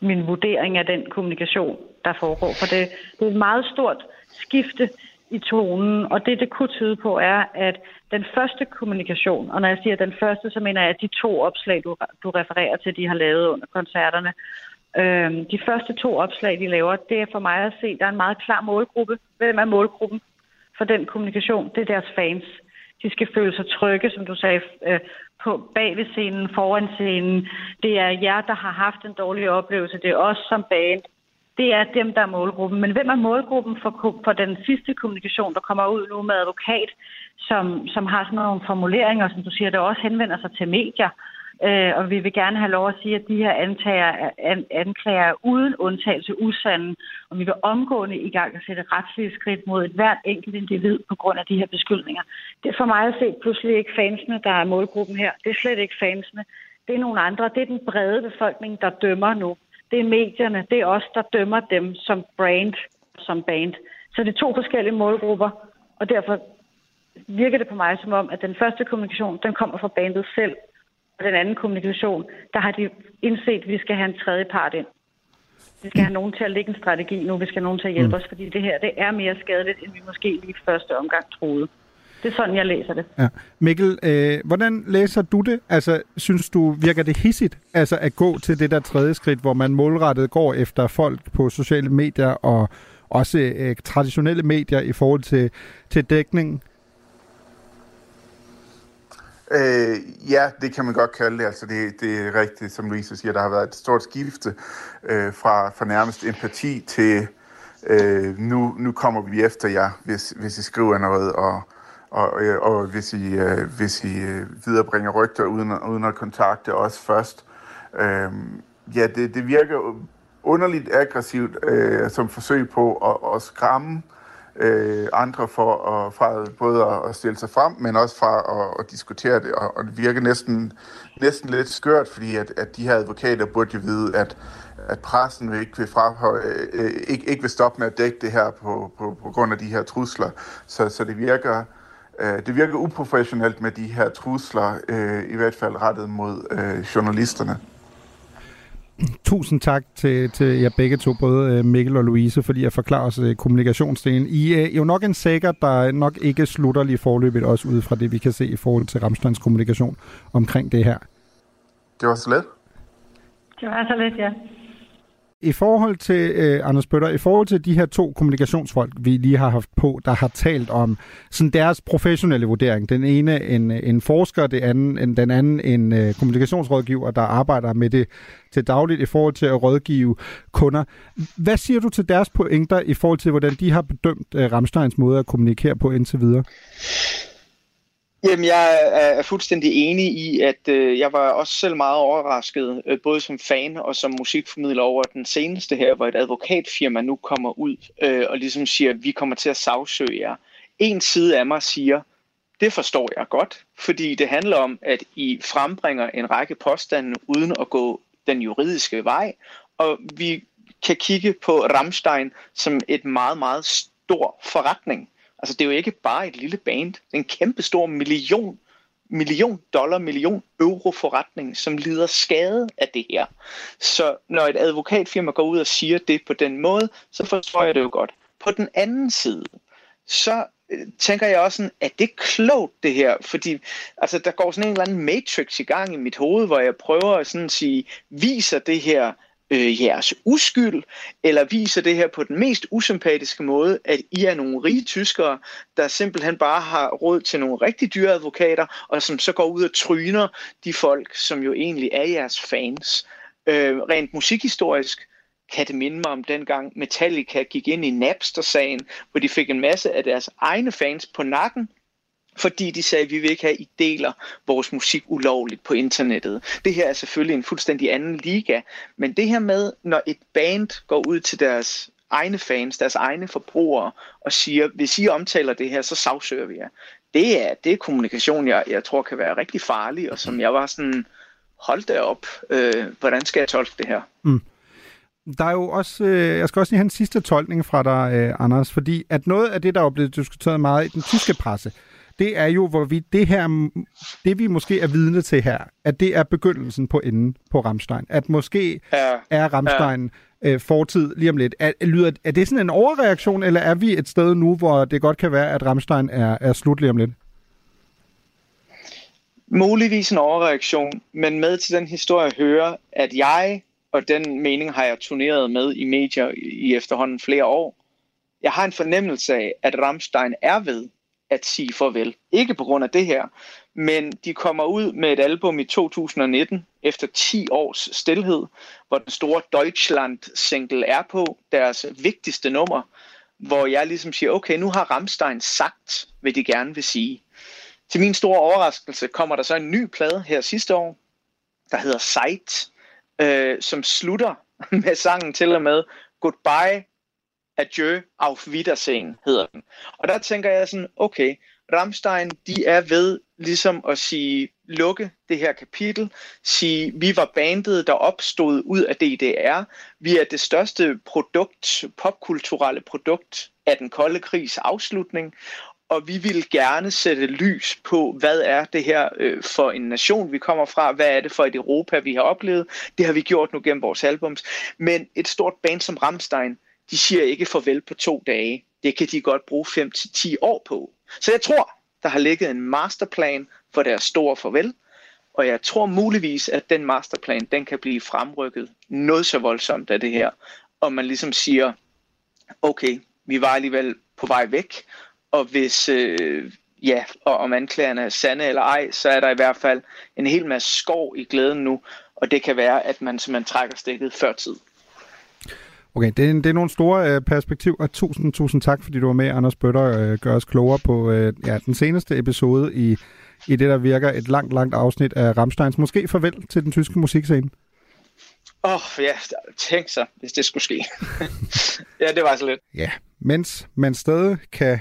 Speaker 8: min vurdering af den kommunikation, der foregår. For det, det er et meget stort skifte i tonen, og det, det kunne tyde på, er, at den første kommunikation, og når jeg siger den første, så mener jeg, at de to opslag, du, du refererer til, de har lavet under koncerterne, øh, de første to opslag, de laver, det er for mig at se, der er en meget klar målgruppe. Hvem er målgruppen for den kommunikation? Det er deres fans. De skal føle sig trygge, som du sagde, øh, på bagved scenen, foran scenen. Det er jer, der har haft en dårlig oplevelse. Det er os som band det er dem, der er målgruppen. Men hvem er målgruppen for, for den sidste kommunikation, der kommer ud nu med advokat, som, som har sådan nogle formuleringer, som du siger, der også henvender sig til medier? Øh, og vi vil gerne have lov at sige, at de her antager, an, anklager er uden undtagelse usande, og vi vil omgående i gang at sætte retslige skridt mod et hvert enkelt individ på grund af de her beskyldninger. Det er for mig at se pludselig ikke fansene, der er målgruppen her. Det er slet ikke fansene. Det er nogle andre. Det er den brede befolkning, der dømmer nu det er medierne, det er os, der dømmer dem som brand, som band. Så det er to forskellige målgrupper, og derfor virker det på mig som om, at den første kommunikation, den kommer fra bandet selv, og den anden kommunikation, der har de indset, at vi skal have en tredje part ind. Vi skal have nogen til at lægge en strategi nu, vi skal have nogen til at hjælpe mm. os, fordi det her det er mere skadeligt, end vi måske lige første omgang troede. Det er sådan, jeg læser det. Ja.
Speaker 3: Mikkel, øh, hvordan læser du det? Altså, synes du, virker det hissigt altså at gå til det der tredje skridt, hvor man målrettet går efter folk på sociale medier og også øh, traditionelle medier i forhold til, til dækningen?
Speaker 9: Øh, ja, det kan man godt kalde det. Altså det, det er rigtigt, som Louise siger, der har været et stort skifte øh, fra, fra nærmest empati til øh, nu, nu kommer vi efter jer, hvis, hvis I skriver noget, og, og, og, og hvis I, øh, hvis I øh, viderebringer rygter uden, uden at kontakte os først. Øh, ja, det, det virker underligt aggressivt øh, som forsøg på at, at skræmme øh, Øh, andre for at, fra både at stille sig frem, men også fra at, at diskutere det. Og, og det virker næsten, næsten lidt skørt, fordi at, at de her advokater burde jo vide, at, at pressen ikke vil, fra, øh, øh, ikke, ikke vil stoppe med at dække det her på, på, på grund af de her trusler. Så, så det virker Øh, det virker uprofessionelt med de her trusler, øh, i hvert fald rettet mod øh, journalisterne.
Speaker 3: Tusind tak til, til jer begge to, både Mikkel og Louise, fordi jeg forklarer os kommunikationsdelen. I er jo nok en sækker, der nok ikke slutter lige forløbet, også ud fra det, vi kan se i forhold til Ramsteins kommunikation omkring det her.
Speaker 9: Det var så let.
Speaker 8: Det var så let, ja.
Speaker 3: I forhold til, øh, Anders Bøtter, i forhold til de her to kommunikationsfolk, vi lige har haft på, der har talt om sådan deres professionelle vurdering. Den ene en, en forsker, det anden, en, den anden en øh, kommunikationsrådgiver, der arbejder med det til dagligt i forhold til at rådgive kunder. Hvad siger du til deres pointer i forhold til, hvordan de har bedømt øh, Ramsteins måde at kommunikere på indtil videre?
Speaker 6: Jamen, jeg er, fuldstændig enig i, at øh, jeg var også selv meget overrasket, øh, både som fan og som musikformidler over den seneste her, hvor et advokatfirma nu kommer ud øh, og ligesom siger, at vi kommer til at sagsøge jer. En side af mig siger, det forstår jeg godt, fordi det handler om, at I frembringer en række påstande uden at gå den juridiske vej, og vi kan kigge på Ramstein som et meget, meget stor forretning. Altså, det er jo ikke bare et lille band. Det er en kæmpe stor million, million dollar, million euro forretning, som lider skade af det her. Så når et advokatfirma går ud og siger det på den måde, så forstår jeg det jo godt. På den anden side, så øh, tænker jeg også sådan, at det er klogt det her, fordi altså, der går sådan en eller anden matrix i gang i mit hoved, hvor jeg prøver at sådan sige, viser det her øh, jeres uskyld, eller viser det her på den mest usympatiske måde, at I er nogle rige tyskere, der simpelthen bare har råd til nogle rigtig dyre advokater, og som så går ud og tryner de folk, som jo egentlig er jeres fans. Øh, rent musikhistorisk kan det minde mig om dengang Metallica gik ind i Napster-sagen, hvor de fik en masse af deres egne fans på nakken, fordi de sagde, at vi vil ikke have, at I deler vores musik ulovligt på internettet. Det her er selvfølgelig en fuldstændig anden liga, men det her med, når et band går ud til deres egne fans, deres egne forbrugere, og siger, hvis I omtaler det her, så sagsøger vi jer. Det er, det er kommunikation, jeg, jeg tror kan være rigtig farlig, og som jeg var sådan, hold da op, øh, hvordan skal jeg tolke det her? Mm.
Speaker 3: der er jo også, øh, jeg skal også lige have en sidste tolkning fra dig, øh, Anders, fordi at noget af det, der er blevet diskuteret meget i den tyske presse, det er jo, hvor vi det her, det vi måske er vidne til her, at det er begyndelsen på enden på Ramstein. At måske ja. er Ramstein ja. øh, fortid lige om lidt. Er, lyder, er det sådan en overreaktion, eller er vi et sted nu, hvor det godt kan være, at Ramstein er, er slut lige om lidt?
Speaker 6: Muligvis en overreaktion, men med til den historie hører, at jeg, og den mening har jeg turneret med i medier i efterhånden flere år, jeg har en fornemmelse af, at Ramstein er ved at sige farvel. Ikke på grund af det her, men de kommer ud med et album i 2019, efter 10 års stillhed, hvor den store Deutschland-single er på, deres vigtigste nummer, hvor jeg ligesom siger, okay, nu har Rammstein sagt, hvad de gerne vil sige. Til min store overraskelse kommer der så en ny plade her sidste år, der hedder Sight, øh, som slutter med sangen til og med Goodbye Adieu, auf Wiedersehen hedder den. Og der tænker jeg sådan, okay, Rammstein, de er ved ligesom at sige, lukke det her kapitel, sige, vi var bandet, der opstod ud af DDR, vi er det største produkt, popkulturelle produkt af den kolde krigs afslutning, og vi vil gerne sætte lys på, hvad er det her øh, for en nation, vi kommer fra, hvad er det for et Europa, vi har oplevet. Det har vi gjort nu gennem vores albums. Men et stort band som Rammstein, de siger ikke farvel på to dage. Det kan de godt bruge 5 til 10 år på. Så jeg tror, der har ligget en masterplan for deres store farvel, og jeg tror muligvis, at den masterplan, den kan blive fremrykket noget så voldsomt af det her. Og man ligesom siger, okay, vi var alligevel på vej væk, og hvis, øh, ja, og om anklagerne er sande eller ej, så er der i hvert fald en hel masse skov i glæden nu, og det kan være, at man simpelthen trækker stikket før tid.
Speaker 3: Okay, det er, det er nogle store øh, perspektiver. Tusind, tusind tak, fordi du var med, Anders Bøtter, øh, gør os klogere på øh, ja, den seneste episode i, i det, der virker et langt, langt afsnit af Rammsteins. Måske farvel til den tyske musikscene.
Speaker 6: Åh, oh, ja, tænk så, hvis det skulle ske. ja, det var så lidt.
Speaker 3: Ja, mens man stadig kan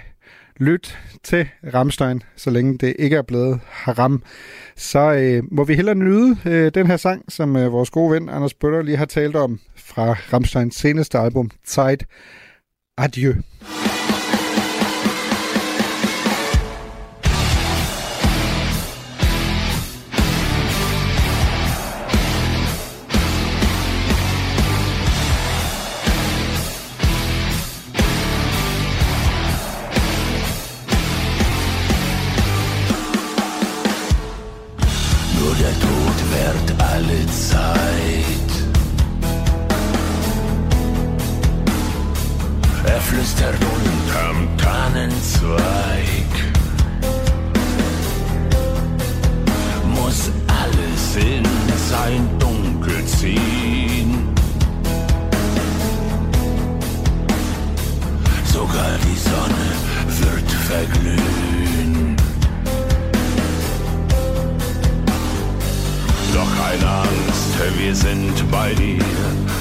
Speaker 3: lyt til Ramstein, så længe det ikke er blevet haram, så øh, må vi hellere nyde øh, den her sang, som øh, vores gode ven Anders Bøtter lige har talt om fra Ramsteins seneste album, Zeit. Adieu. alle Zeit. Er flüstert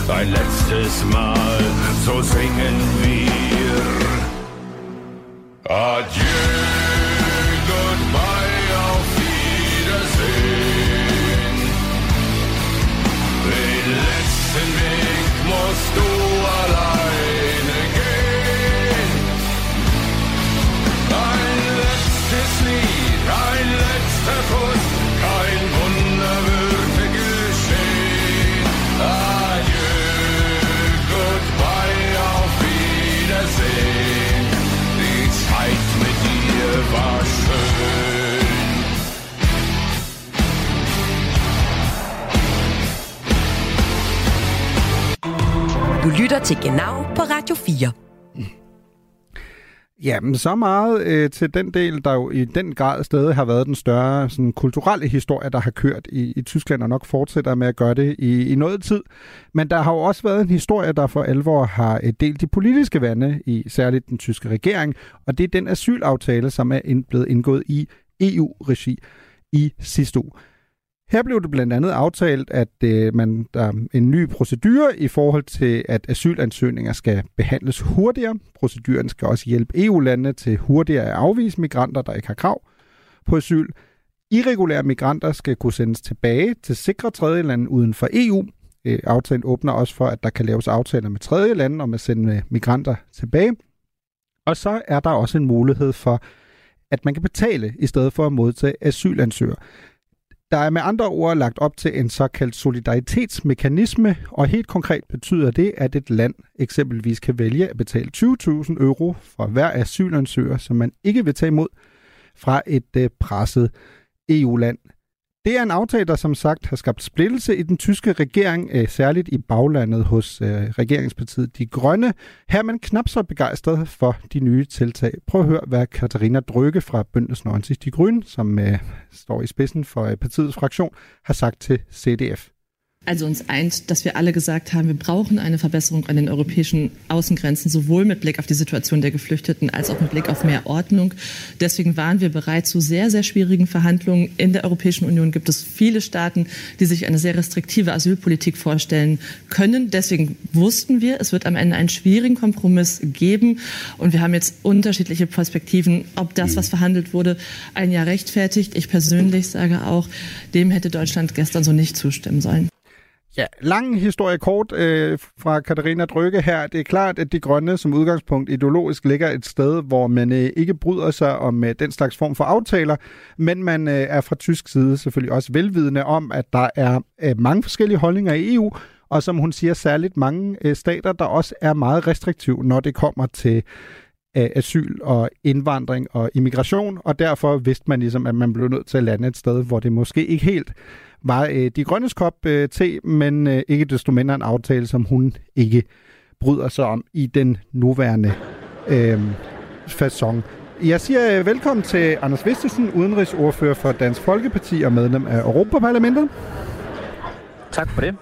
Speaker 3: ein letztes Mal, so singen wir.
Speaker 2: Til Genau på Radio 4.
Speaker 3: Ja, men så meget øh, til den del, der jo i den grad stadig har været den større sådan, kulturelle historie, der har kørt i, i Tyskland, og nok fortsætter med at gøre det i, i noget tid. Men der har jo også været en historie, der for alvor har øh, delt de politiske vande i særligt den tyske regering, og det er den asylaftale, som er ind, blevet indgået i EU-regi i sidste uge. Her blev det blandt andet aftalt, at øh, man der er en ny procedure i forhold til, at asylansøgninger skal behandles hurtigere. Proceduren skal også hjælpe EU-landene til hurtigere at afvise migranter, der ikke har krav på asyl. Irregulære migranter skal kunne sendes tilbage til sikre tredjelande uden for EU. Øh, aftalen åbner også for, at der kan laves aftaler med tredje lande om at sende øh, migranter tilbage. Og så er der også en mulighed for, at man kan betale i stedet for at modtage asylansøgere. Der er med andre ord lagt op til en såkaldt solidaritetsmekanisme, og helt konkret betyder det, at et land eksempelvis kan vælge at betale 20.000 euro for hver asylansøger, som man ikke vil tage imod fra et øh, presset EU-land. Det er en aftale, der som sagt har skabt splittelse i den tyske regering, øh, særligt i baglandet hos øh, regeringspartiet De Grønne. Her er man knap så begejstret for de nye tiltag. Prøv at høre, hvad Katarina Drøge fra Bøndes 90 De Grønne, som øh, står i spidsen for øh, partiets fraktion, har sagt til CDF.
Speaker 10: Also uns eint, dass wir alle gesagt haben, wir brauchen eine Verbesserung an den europäischen Außengrenzen, sowohl mit Blick auf die Situation der Geflüchteten als auch mit Blick auf mehr Ordnung. Deswegen waren wir bereit zu sehr, sehr schwierigen Verhandlungen. In der Europäischen Union gibt es viele Staaten, die sich eine sehr restriktive Asylpolitik vorstellen können. Deswegen wussten wir, es wird am Ende einen schwierigen Kompromiss geben. Und wir haben jetzt unterschiedliche Perspektiven, ob das, was verhandelt wurde, ein Jahr rechtfertigt. Ich persönlich sage auch, dem hätte Deutschland gestern so nicht zustimmen sollen.
Speaker 3: Ja, lang historie kort øh, fra Katarina Drøge her. Det er klart, at de grønne som udgangspunkt ideologisk ligger et sted, hvor man øh, ikke bryder sig om øh, den slags form for aftaler, men man øh, er fra tysk side selvfølgelig også velvidende om, at der er øh, mange forskellige holdninger i EU, og som hun siger, særligt mange øh, stater, der også er meget restriktive, når det kommer til øh, asyl og indvandring og immigration, og derfor vidste man ligesom, at man blev nødt til at lande et sted, hvor det måske ikke helt var øh, de grønnes kop øh, te, men øh, ikke desto mindre en aftale, som hun ikke bryder sig om i den nuværende øh, fasong. Jeg siger øh, velkommen til Anders Vistesen, udenrigsordfører for Dansk Folkeparti og medlem af Europaparlamentet.
Speaker 11: Tak for det.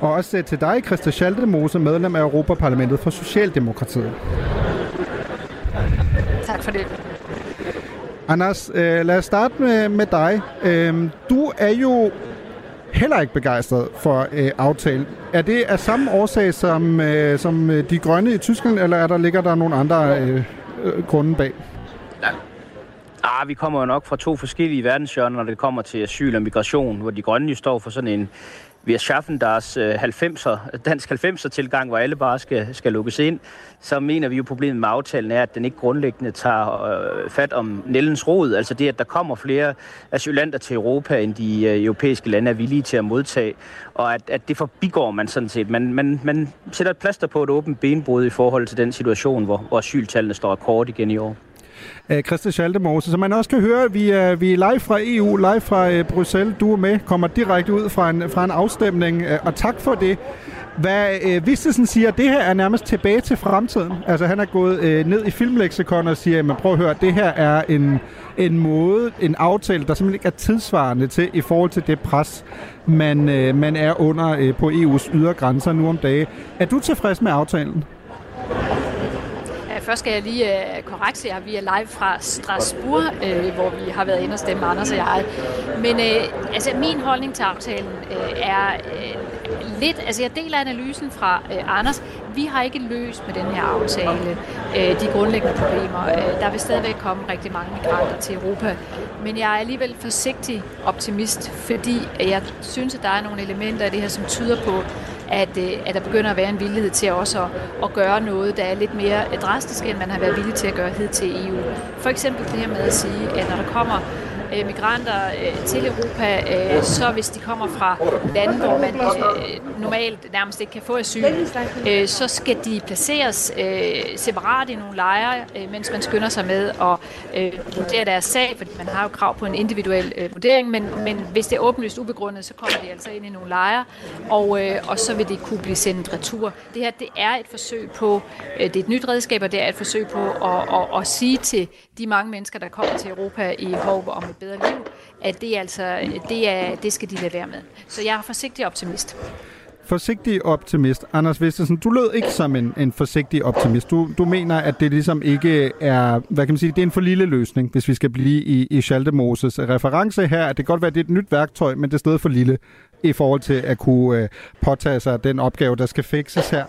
Speaker 3: Og også øh, til dig, Christa Schaldemose, medlem af Europaparlamentet for Socialdemokratiet.
Speaker 12: Tak for det.
Speaker 3: Anders, øh, lad os starte med, med dig. Øh, du er jo heller ikke begejstret for øh, aftalen. Er det af samme årsag som, øh, som øh, de grønne i Tyskland, eller er der ligger der nogle andre øh, øh, grunde bag?
Speaker 11: Ah, vi kommer jo nok fra to forskellige verdenshjørner, når det kommer til asyl og migration, hvor de grønne jo står for sådan en vi har schaffen deres øh, 90'er, dansk 90'er tilgang, hvor alle bare skal, skal lukkes ind, så mener vi jo, problemet med aftalen er, at den ikke grundlæggende tager øh, fat om Nellens rod. Altså det, at der kommer flere asylanter til Europa, end de øh, europæiske lande er villige til at modtage. Og at, at det forbigår man sådan set. Man, man, man sætter et plaster på et åbent benbrud i forhold til den situation, hvor, hvor asyltallene står kort igen i år.
Speaker 3: Christian Schaldemose. Som man også kan høre, vi er, vi er live fra EU, live fra uh, Bruxelles. Du er med, kommer direkte ud fra en, fra en afstemning, uh, og tak for det. Hvad uh, Vistesen siger, at det her er nærmest tilbage til fremtiden. Altså han er gået uh, ned i filmleksikon og siger, at prøv at høre, det her er en, en måde, en aftale, der simpelthen ikke er tidsvarende til i forhold til det pres, man, uh, man er under uh, på EU's ydergrænser nu om dagen. Er du tilfreds med aftalen?
Speaker 12: Først skal jeg lige øh, uh, korrekte jer. Vi er live fra Strasbourg, øh, hvor vi har været inde og stemme, Anders og jeg. Men øh, altså, min holdning til aftalen er lidt... Altså, jeg deler analysen fra Anders. Vi har ikke løst med den her aftale de grundlæggende problemer. Der vil stadigvæk komme rigtig mange migranter til Europa. Men jeg er alligevel forsigtig optimist, fordi jeg synes, at der er nogle elementer i det her, som tyder på, at, øh, at der begynder at være en villighed til også at, at gøre noget, der er lidt mere drastisk, end man har været villig til at gøre hed til EU. For eksempel det her med at sige, at når der kommer øh, migranter øh, til Europa, øh, så hvis de kommer fra lande, hvor man øh, normalt nærmest ikke kan få asyl, øh, så skal de placeres øh, separat i nogle lejre, øh, mens man skynder sig med at øh, vurdere deres sag, fordi man har jo krav på en individuel øh, vurdering, men, men hvis det er åbenlyst ubegrundet, så kommer de altså ind i nogle lejre, og, øh, og så vil de kunne blive sendt retur. Det her det er et forsøg på, øh, det er et nyt redskab, og det er et forsøg på at, at, at sige til de mange mennesker, der kommer til Europa i håb om et bedre liv, at det, altså, det, er, det skal de lade være med. Så jeg er forsigtig optimist.
Speaker 3: Forsigtig optimist. Anders Vestersen, du lød ikke som en, en forsigtig optimist. Du, du mener, at det ligesom ikke er, hvad kan man sige, det er en for lille løsning, hvis vi skal blive i, i Schaldemoses reference her. At det kan godt være, at det er et nyt værktøj, men det er stadig for lille i forhold til at kunne øh, påtage sig den opgave, der skal fikses her.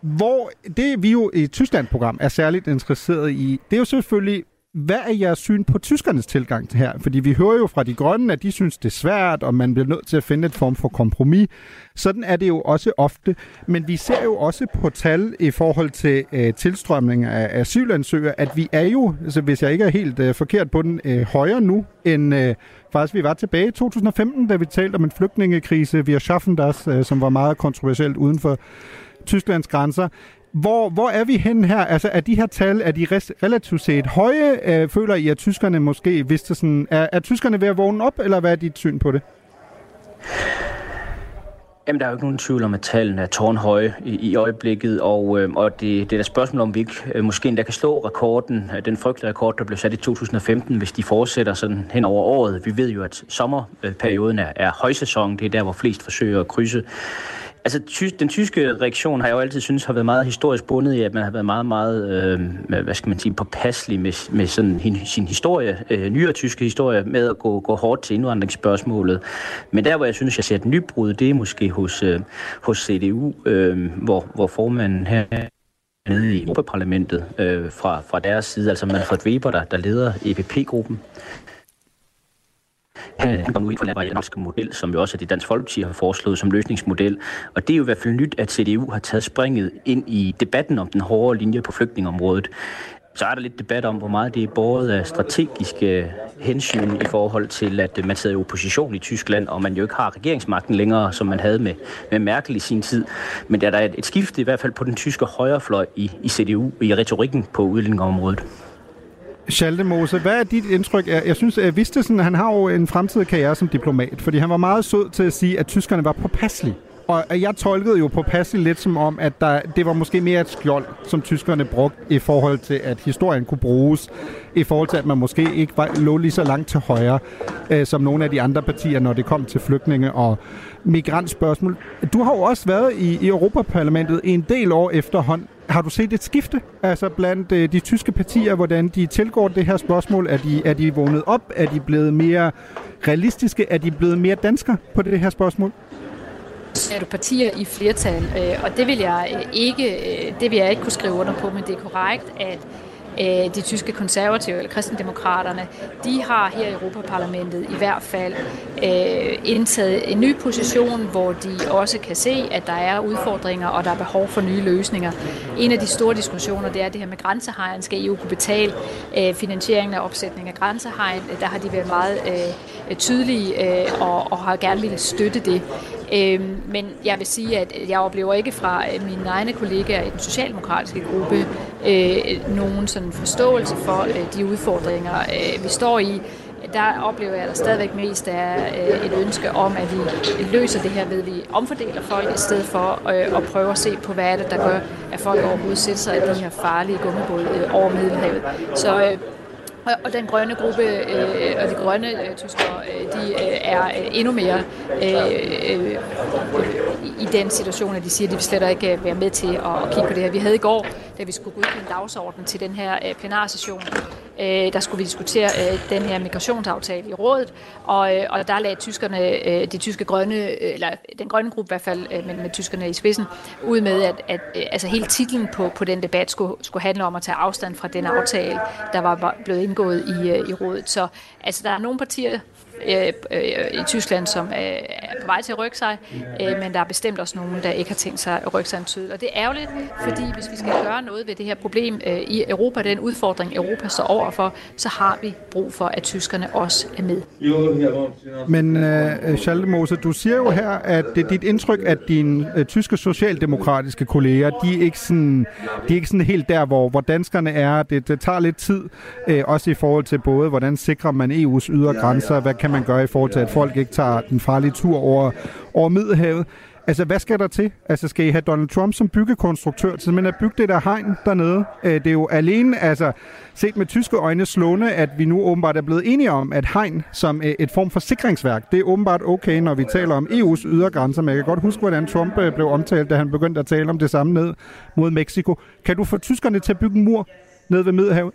Speaker 3: Hvor det vi jo i Tyskland-program er særligt interesseret i, det er jo selvfølgelig hvad er jeres syn på tyskernes tilgang til her? Fordi vi hører jo fra de grønne, at de synes, det er svært, og man bliver nødt til at finde et form for kompromis. Sådan er det jo også ofte. Men vi ser jo også på tal i forhold til øh, tilstrømning af asylansøgere, at vi er jo, altså hvis jeg ikke er helt øh, forkert på den, øh, højere nu, end øh, faktisk vi var tilbage i 2015, da vi talte om en flygtningekrise via Schaffendas, øh, som var meget kontroversielt uden for Tysklands grænser. Hvor, hvor er vi hen her? Altså, er de her tal, er de relativt set høje? Øh, føler I, at tyskerne måske, hvis det sådan, er, er tyskerne ved at vågne op, eller hvad er dit syn på det?
Speaker 11: Jamen, der er jo ikke nogen tvivl om, at tallene er tårnhøje i, i øjeblikket, og, øh, og det, det er da spørgsmål om, vi ikke øh, måske endda kan slå rekorden, øh, den frygtelige rekord, der blev sat i 2015, hvis de fortsætter sådan hen over året. Vi ved jo, at sommerperioden er, er højsæson, det er der, hvor flest forsøger at krydse Altså, ty- den tyske reaktion har jeg jo altid synes har været meget historisk bundet i, at man har været meget, meget, øh, hvad skal man sige, påpasselig med, med sådan hin, sin historie, øh, nyere tyske historie, med at gå, gå hårdt til indvandringsspørgsmålet. Men der, hvor jeg synes, jeg ser et nybrud, det er måske hos, øh, hos CDU, øh, hvor, hvor formanden her nede i Europaparlamentet øh, fra, fra deres side, altså Manfred Weber, der, der leder EPP-gruppen, han kom nu ind for den norske model, som jo også er det Dansk Folkeparti har foreslået som løsningsmodel. Og det er jo i hvert fald nyt, at CDU har taget springet ind i debatten om den hårde linje på flygtningområdet. Så er der lidt debat om, hvor meget det er båret af strategiske hensyn i forhold til, at man sidder i opposition i Tyskland, og man jo ikke har regeringsmagten længere, som man havde med, med Merkel i sin tid. Men der er der et, et skift i hvert fald på den tyske højrefløj i, i CDU, i retorikken på udlændingeområdet.
Speaker 3: Schaldemose, hvad er dit indtryk? Jeg synes, at Vistesen, han har jo en fremtidig karriere som diplomat, fordi han var meget sød til at sige, at tyskerne var påpasselige. Og jeg tolkede jo påpasseligt lidt som om, at der, det var måske mere et skjold, som tyskerne brugte i forhold til, at historien kunne bruges, i forhold til, at man måske ikke var, lå lige så langt til højre, øh, som nogle af de andre partier, når det kom til flygtninge og migrantspørgsmål. Du har jo også været i, i Europaparlamentet en del år efterhånden. Har du set et skifte altså blandt øh, de tyske partier, hvordan de tilgår det her spørgsmål? Er de, er de vågnet op? Er de blevet mere realistiske? Er de blevet mere danskere på det her spørgsmål?
Speaker 12: er du partier i flertal, øh, og det vil jeg øh, ikke, øh, det vil jeg ikke kunne skrive under på, men det er korrekt, at Øh, de tyske konservative eller kristendemokraterne, de har her i Europaparlamentet i hvert fald øh, indtaget en ny position, hvor de også kan se, at der er udfordringer, og der er behov for nye løsninger. En af de store diskussioner, det er det her med grænsehegn. Skal EU kunne betale øh, finansieringen af opsætning af grænsehegn? Der har de været meget øh, tydelige øh, og, og har gerne ville støtte det. Øh, men jeg vil sige, at jeg oplever ikke fra øh, mine egne kollegaer i den socialdemokratiske gruppe øh, nogen sådan forståelse for øh, de udfordringer, øh, vi står i. Der oplever jeg, at der stadigvæk mest er øh, et ønske om, at vi løser det her ved, at vi omfordeler folk i stedet for øh, at prøve at se på, hvad er det, der gør, at folk overhovedet sætter sig i de her farlige gummibåde øh, over Middelhavet. Så øh, og den grønne gruppe øh, og de grønne øh, tyskere, øh, de øh, er øh, endnu mere øh, øh, i den situation, at de siger, at de vil slet ikke øh, være med til at kigge på det her. Vi havde i går, da vi skulle godkende dagsordenen til den her øh, plenarsession, øh, der skulle vi diskutere øh, den her migrationsaftale i rådet, og, øh, og der lagde tyskerne, øh, de tyske grønne, øh, eller den grønne gruppe i hvert fald, øh, med, med tyskerne i spidsen, ud med, at, at øh, altså hele titlen på, på den debat skulle, skulle handle om at tage afstand fra den aftale, der var blevet indgået i, øh, i rådet. Så altså, der er nogle partier, øh, øh, i Tyskland, som øh, er på vej til at rykke sig, øh, men der er bestemt også nogen, der ikke har tænkt sig at rykke sig en tydel. Og det er ærgerligt, fordi hvis vi skal gøre noget ved det her problem øh, i Europa, den udfordring Europa står overfor, så har vi brug for, at tyskerne også er med.
Speaker 3: Men uh, Schaldemose, du siger jo her, at det er dit indtryk, at dine uh, tyske socialdemokratiske kolleger, de er ikke sådan, de er ikke sådan helt der, hvor, hvor danskerne er. Det, det tager lidt tid, uh, også i forhold til både, hvordan sikrer man EU's ydre grænser, hvad kan kan man gøre i forhold til, at folk ikke tager den farlige tur over, over Middelhavet. Altså, hvad skal der til? Altså, skal I have Donald Trump som byggekonstruktør til simpelthen at bygge det der hegn dernede? Øh, det er jo alene, altså, set med tyske øjne slående, at vi nu åbenbart er blevet enige om, at hegn som øh, et form for sikringsværk, det er åbenbart okay, når vi taler om EU's ydergrænser. Men jeg kan godt huske, hvordan Trump øh, blev omtalt, da han begyndte at tale om det samme ned mod Mexico. Kan du få tyskerne til at bygge en mur ned ved Middelhavet?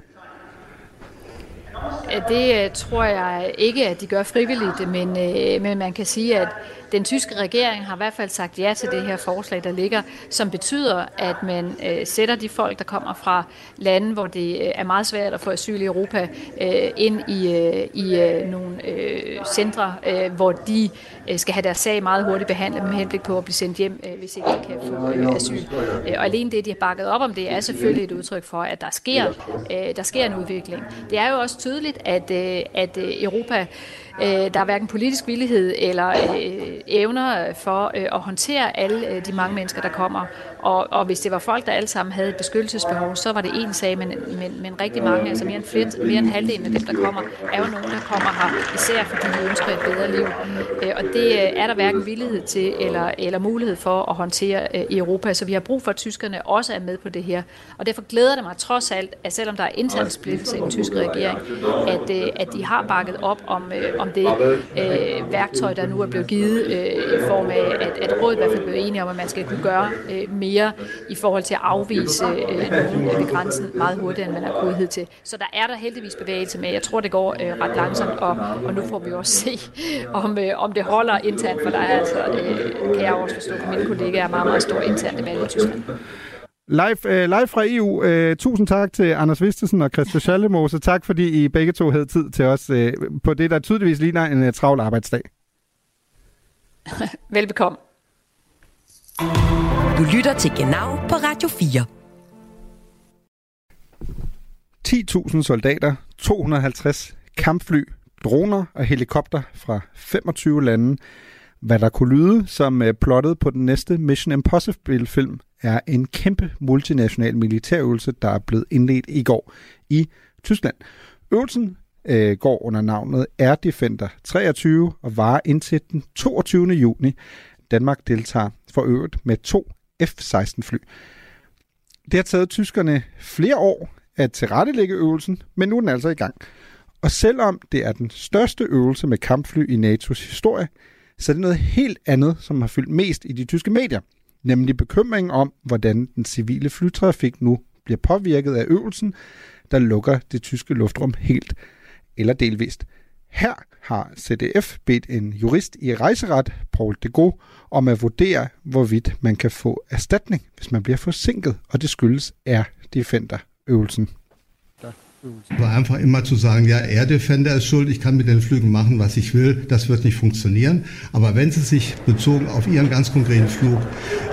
Speaker 12: Det øh, tror jeg ikke, at de gør frivilligt, men, øh, men man kan sige, at den tyske regering har i hvert fald sagt ja til det her forslag, der ligger, som betyder, at man øh, sætter de folk, der kommer fra lande, hvor det øh, er meget svært at få asyl i Europa, øh, ind i, øh, i øh, nogle øh, centre, øh, hvor de øh, skal have deres sag meget hurtigt behandlet med henblik på at blive sendt hjem, øh, hvis ikke de kan få øh, asyl. Øh, og alene det, de har bakket op om det, er selvfølgelig et udtryk for, at der sker, øh, der sker en udvikling. Det er jo også tydeligt, at, øh, at øh, Europa Øh, Øh, der er hverken politisk villighed eller øh, evner for øh, at håndtere alle de mange mennesker, der kommer. Og, og hvis det var folk, der alle sammen havde et beskyttelsesbehov, så var det en sag, men, men, men rigtig mange, altså mere end, flere, mere end halvdelen af dem, der kommer, er jo nogen, der kommer her, især fordi de ønsker et bedre liv. Og det er der hverken villighed til eller, eller mulighed for at håndtere i Europa, så vi har brug for, at tyskerne også er med på det her. Og derfor glæder det mig trods alt, at selvom der er intern splittelse i den tyske regering, at, at de har bakket op om, om det øh, værktøj, der nu er blevet givet øh, i form af, at, at rådet i hvert fald blev enige om, at man skal kunne gøre øh, mere i forhold til at afvise øh, nogen ved grænsen meget hurtigere, end man har kunnet til. Så der er der heldigvis bevægelse med. Jeg tror, det går øh, ret langsomt, og, og nu får vi også se, om, øh, om det holder internt, for der er altså, øh, kan jeg også forstå at mine kollegaer, meget, meget stor intern debat i Tyskland.
Speaker 3: Live, uh, live fra EU. Uh, tusind tak til Anders Vistesen og Christian Schallemose. Tak fordi I begge to havde tid til os uh, på det, der tydeligvis ligner en uh, travl arbejdsdag.
Speaker 12: Velbekomme.
Speaker 2: Du lytter til Genau på Radio 4.
Speaker 3: 10.000 soldater, 250 kampfly, droner og helikopter fra 25 lande. Hvad der kunne lyde som øh, plottet på den næste Mission Impossible-film, er en kæmpe multinational militærøvelse, der er blevet indledt i går i Tyskland. Øvelsen øh, går under navnet Air Defender 23 og varer indtil den 22. juni. Danmark deltager for øvrigt med to F-16 fly. Det har taget tyskerne flere år at tilrettelægge øvelsen, men nu er den altså i gang. Og selvom det er den største øvelse med kampfly i NATO's historie, så er det noget helt andet, som har fyldt mest i de tyske medier – nemlig bekymringen om, hvordan den civile flytrafik nu bliver påvirket af øvelsen, der lukker det tyske luftrum helt eller delvist. Her har CDF bedt en jurist i rejseret, Paul de Gaulle, om at vurdere, hvorvidt man kan få erstatning, hvis man bliver forsinket, og det skyldes er Defender-øvelsen.
Speaker 13: War einfach immer zu sagen, ja, Air Defender ist schuld, ich kann mit den Flügen machen, was ich will, das wird nicht funktionieren. Aber wenn sie sich bezogen auf ihren ganz konkreten Flug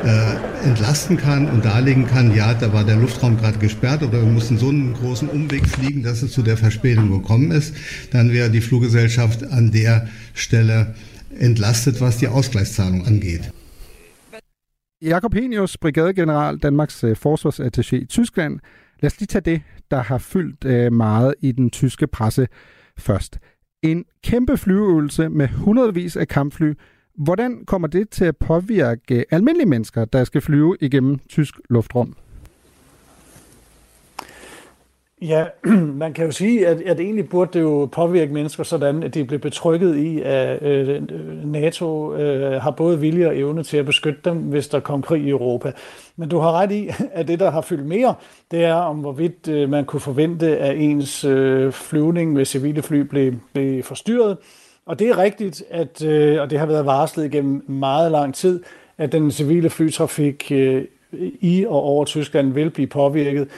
Speaker 13: äh, entlasten kann und darlegen kann, ja, da war der Luftraum gerade gesperrt oder wir mussten so einen großen Umweg fliegen, dass es zu der Verspätung gekommen ist, dann wäre die Fluggesellschaft an der Stelle entlastet, was die Ausgleichszahlung angeht.
Speaker 3: Jakob Henius, Brigadegeneral, Danmarks øh, forsvarsattaché i Tyskland. Lad os lige tage det, der har fyldt øh, meget i den tyske presse først. En kæmpe flyveøvelse med hundredvis af kampfly. Hvordan kommer det til at påvirke almindelige mennesker, der skal flyve igennem tysk luftrum?
Speaker 14: Ja, man kan jo sige, at, at egentlig burde det jo påvirke mennesker sådan, at de bliver betrykket i, at øh, NATO øh, har både vilje og evne til at beskytte dem, hvis der kommer krig i Europa. Men du har ret i, at det, der har fyldt mere, det er om, hvorvidt øh, man kunne forvente, at ens øh, flyvning med civile fly blev, blev forstyrret. Og det er rigtigt, at, øh, og det har været varslet igennem meget lang tid, at den civile flytrafik øh, i og over Tyskland vil blive påvirket.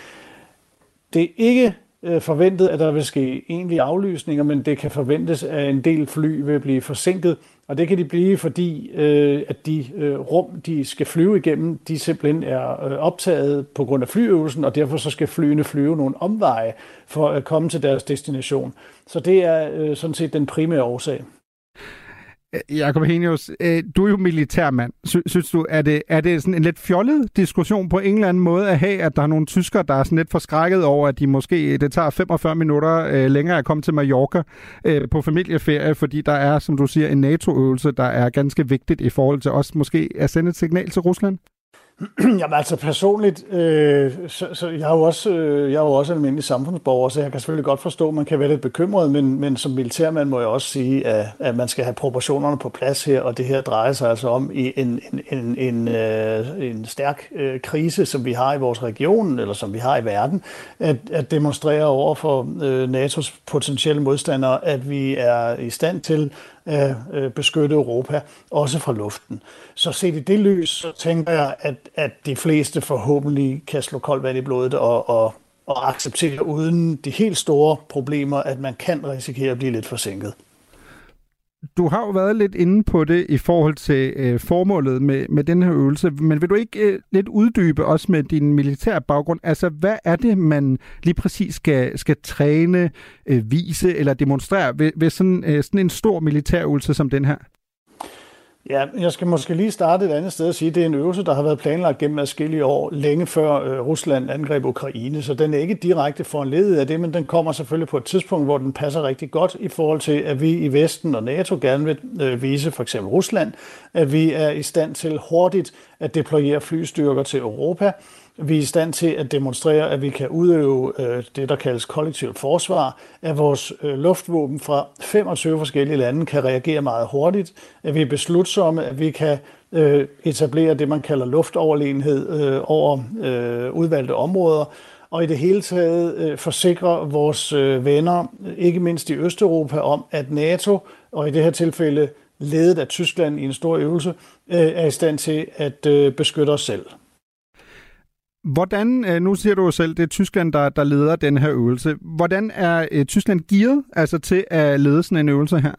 Speaker 14: Det er ikke øh, forventet, at der vil ske egentlige aflysninger, men det kan forventes, at en del fly vil blive forsinket. Og det kan de blive, fordi øh, at de øh, rum, de skal flyve igennem, de simpelthen er øh, optaget på grund af flyøvelsen, og derfor så skal flyene flyve nogle omveje for at komme til deres destination. Så det er øh, sådan set den primære årsag.
Speaker 3: Øh, Jakob Henius, øh, du er jo militærmand. Synes du, er det, er det sådan en lidt fjollet diskussion på en eller anden måde at have, at der er nogle tyskere, der er sådan lidt forskrækket over, at de måske, det tager 45 minutter øh, længere at komme til Mallorca på familieferie, fordi der er, som du siger, en NATO-øvelse, der er ganske vigtigt i forhold til os måske at sende et signal til Rusland?
Speaker 14: Jamen altså personligt, øh, så, så jeg, er jo også, øh, jeg er jo også en almindelig samfundsborger, så jeg kan selvfølgelig godt forstå, at man kan være lidt bekymret, men, men som militærmand må jeg også sige, at, at man skal have proportionerne på plads her, og det her drejer sig altså om i en, en, en, en, øh, en stærk øh, krise, som vi har i vores region, eller som vi har i verden, at, at demonstrere over for øh, NATO's potentielle modstandere, at vi er i stand til øh, beskytte Europa, også fra luften. Så set i det lys, så tænker jeg, at, at de fleste forhåbentlig kan slå koldt vand i blodet og, og, og acceptere uden de helt store problemer, at man kan risikere at blive lidt forsinket
Speaker 3: du har jo været lidt inde på det i forhold til øh, formålet med, med den her øvelse, men vil du ikke øh, lidt uddybe også med din militære baggrund? Altså, hvad er det, man lige præcis skal, skal træne, øh, vise eller demonstrere ved, ved sådan, øh, sådan en stor militærøvelse som den her?
Speaker 14: Ja, jeg skal måske lige starte et andet sted og sige, at det er en øvelse, der har været planlagt gennem adskillige år, længe før øh, Rusland angreb Ukraine, så den er ikke direkte foranledet af det, men den kommer selvfølgelig på et tidspunkt, hvor den passer rigtig godt i forhold til, at vi i Vesten og NATO gerne vil øh, vise for eksempel Rusland, at vi er i stand til hurtigt at deployere flystyrker til Europa, vi er i stand til at demonstrere, at vi kan udøve øh, det, der kaldes kollektivt forsvar, at vores øh, luftvåben fra 25 forskellige lande kan reagere meget hurtigt, at vi er beslutsomme, at vi kan øh, etablere det, man kalder luftoverlegenhed øh, over øh, udvalgte områder, og i det hele taget øh, forsikre vores øh, venner, ikke mindst i Østeuropa, om, at NATO, og i det her tilfælde ledet af Tyskland i en stor øvelse, øh, er i stand til at øh, beskytte os selv.
Speaker 3: Hvordan, øh, nu siger du jo selv, det er Tyskland, der, der leder den her øvelse. Hvordan er øh, Tyskland gearet altså, til at lede sådan en øvelse her?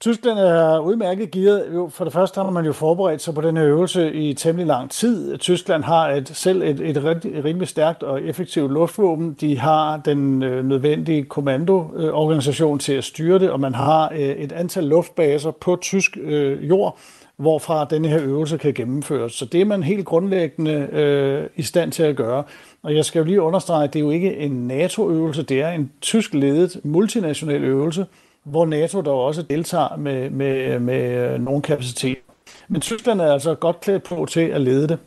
Speaker 14: Tyskland er udmærket gearet. Jo, for det første har man jo forberedt sig på den her øvelse i temmelig lang tid. Tyskland har et, selv et, et, rimelig stærkt og effektivt luftvåben. De har den øh, nødvendige kommandoorganisation til at styre det, og man har øh, et antal luftbaser på tysk øh, jord, hvorfra denne her øvelse kan gennemføres. Så det er man helt grundlæggende øh, i stand til at gøre. Og jeg skal jo lige understrege, at det er jo ikke en NATO-øvelse, det er en tysk-ledet multinational øvelse, hvor NATO dog også deltager med, med, øh, med øh, nogle kapacitet. Men Tyskland er altså godt klædt på til at lede det.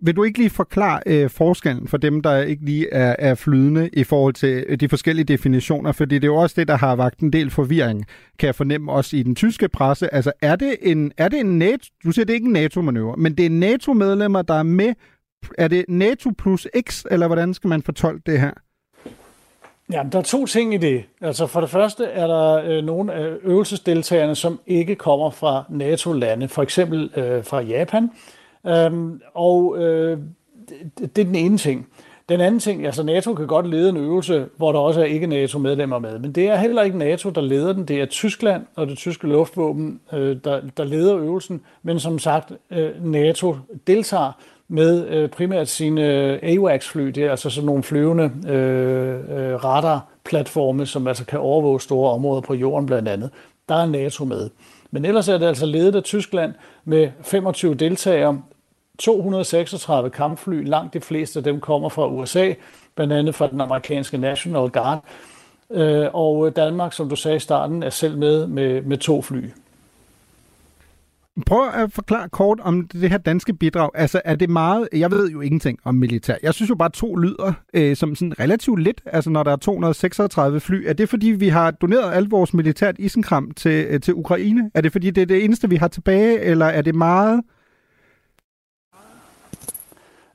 Speaker 3: Vil du ikke lige forklare øh, forskellen for dem, der ikke lige er, er flydende i forhold til øh, de forskellige definitioner? Fordi det er jo også det, der har vagt en del forvirring, kan jeg fornemme også i den tyske presse. Altså er det en, er det en NATO, du siger, det er ikke en NATO-manøvre, men det er NATO-medlemmer, der er med. Er det NATO plus X, eller hvordan skal man fortolke det her?
Speaker 14: Ja, der er to ting i det. Altså for det første er der øh, nogle af øvelsesdeltagerne, som ikke kommer fra NATO-lande, for eksempel øh, fra Japan, Øhm, og øh, det, det er den ene ting. Den anden ting, altså NATO kan godt lede en øvelse, hvor der også er ikke NATO-medlemmer med, men det er heller ikke NATO, der leder den. Det er Tyskland og det tyske luftvåben, øh, der, der leder øvelsen, men som sagt, øh, NATO deltager med øh, primært sine øh, AWACS-fly, det er altså sådan nogle flyvende øh, øh, radarplatforme, som altså kan overvåge store områder på jorden blandt andet. Der er NATO med. Men ellers er det altså ledet af Tyskland med 25 deltagere, 236 kampfly, langt de fleste af dem kommer fra USA, blandt andet fra den amerikanske National Guard. Øh, og Danmark, som du sagde i starten, er selv med med, med to fly.
Speaker 3: Prøv at forklare kort om det her danske bidrag. Altså, er det meget... Jeg ved jo ingenting om militær. Jeg synes jo bare, to lyder øh, som sådan relativt lidt, altså når der er 236 fly. Er det, fordi vi har doneret alt vores militært isenkram til, øh, til Ukraine? Er det, fordi det er det eneste, vi har tilbage, eller er det meget...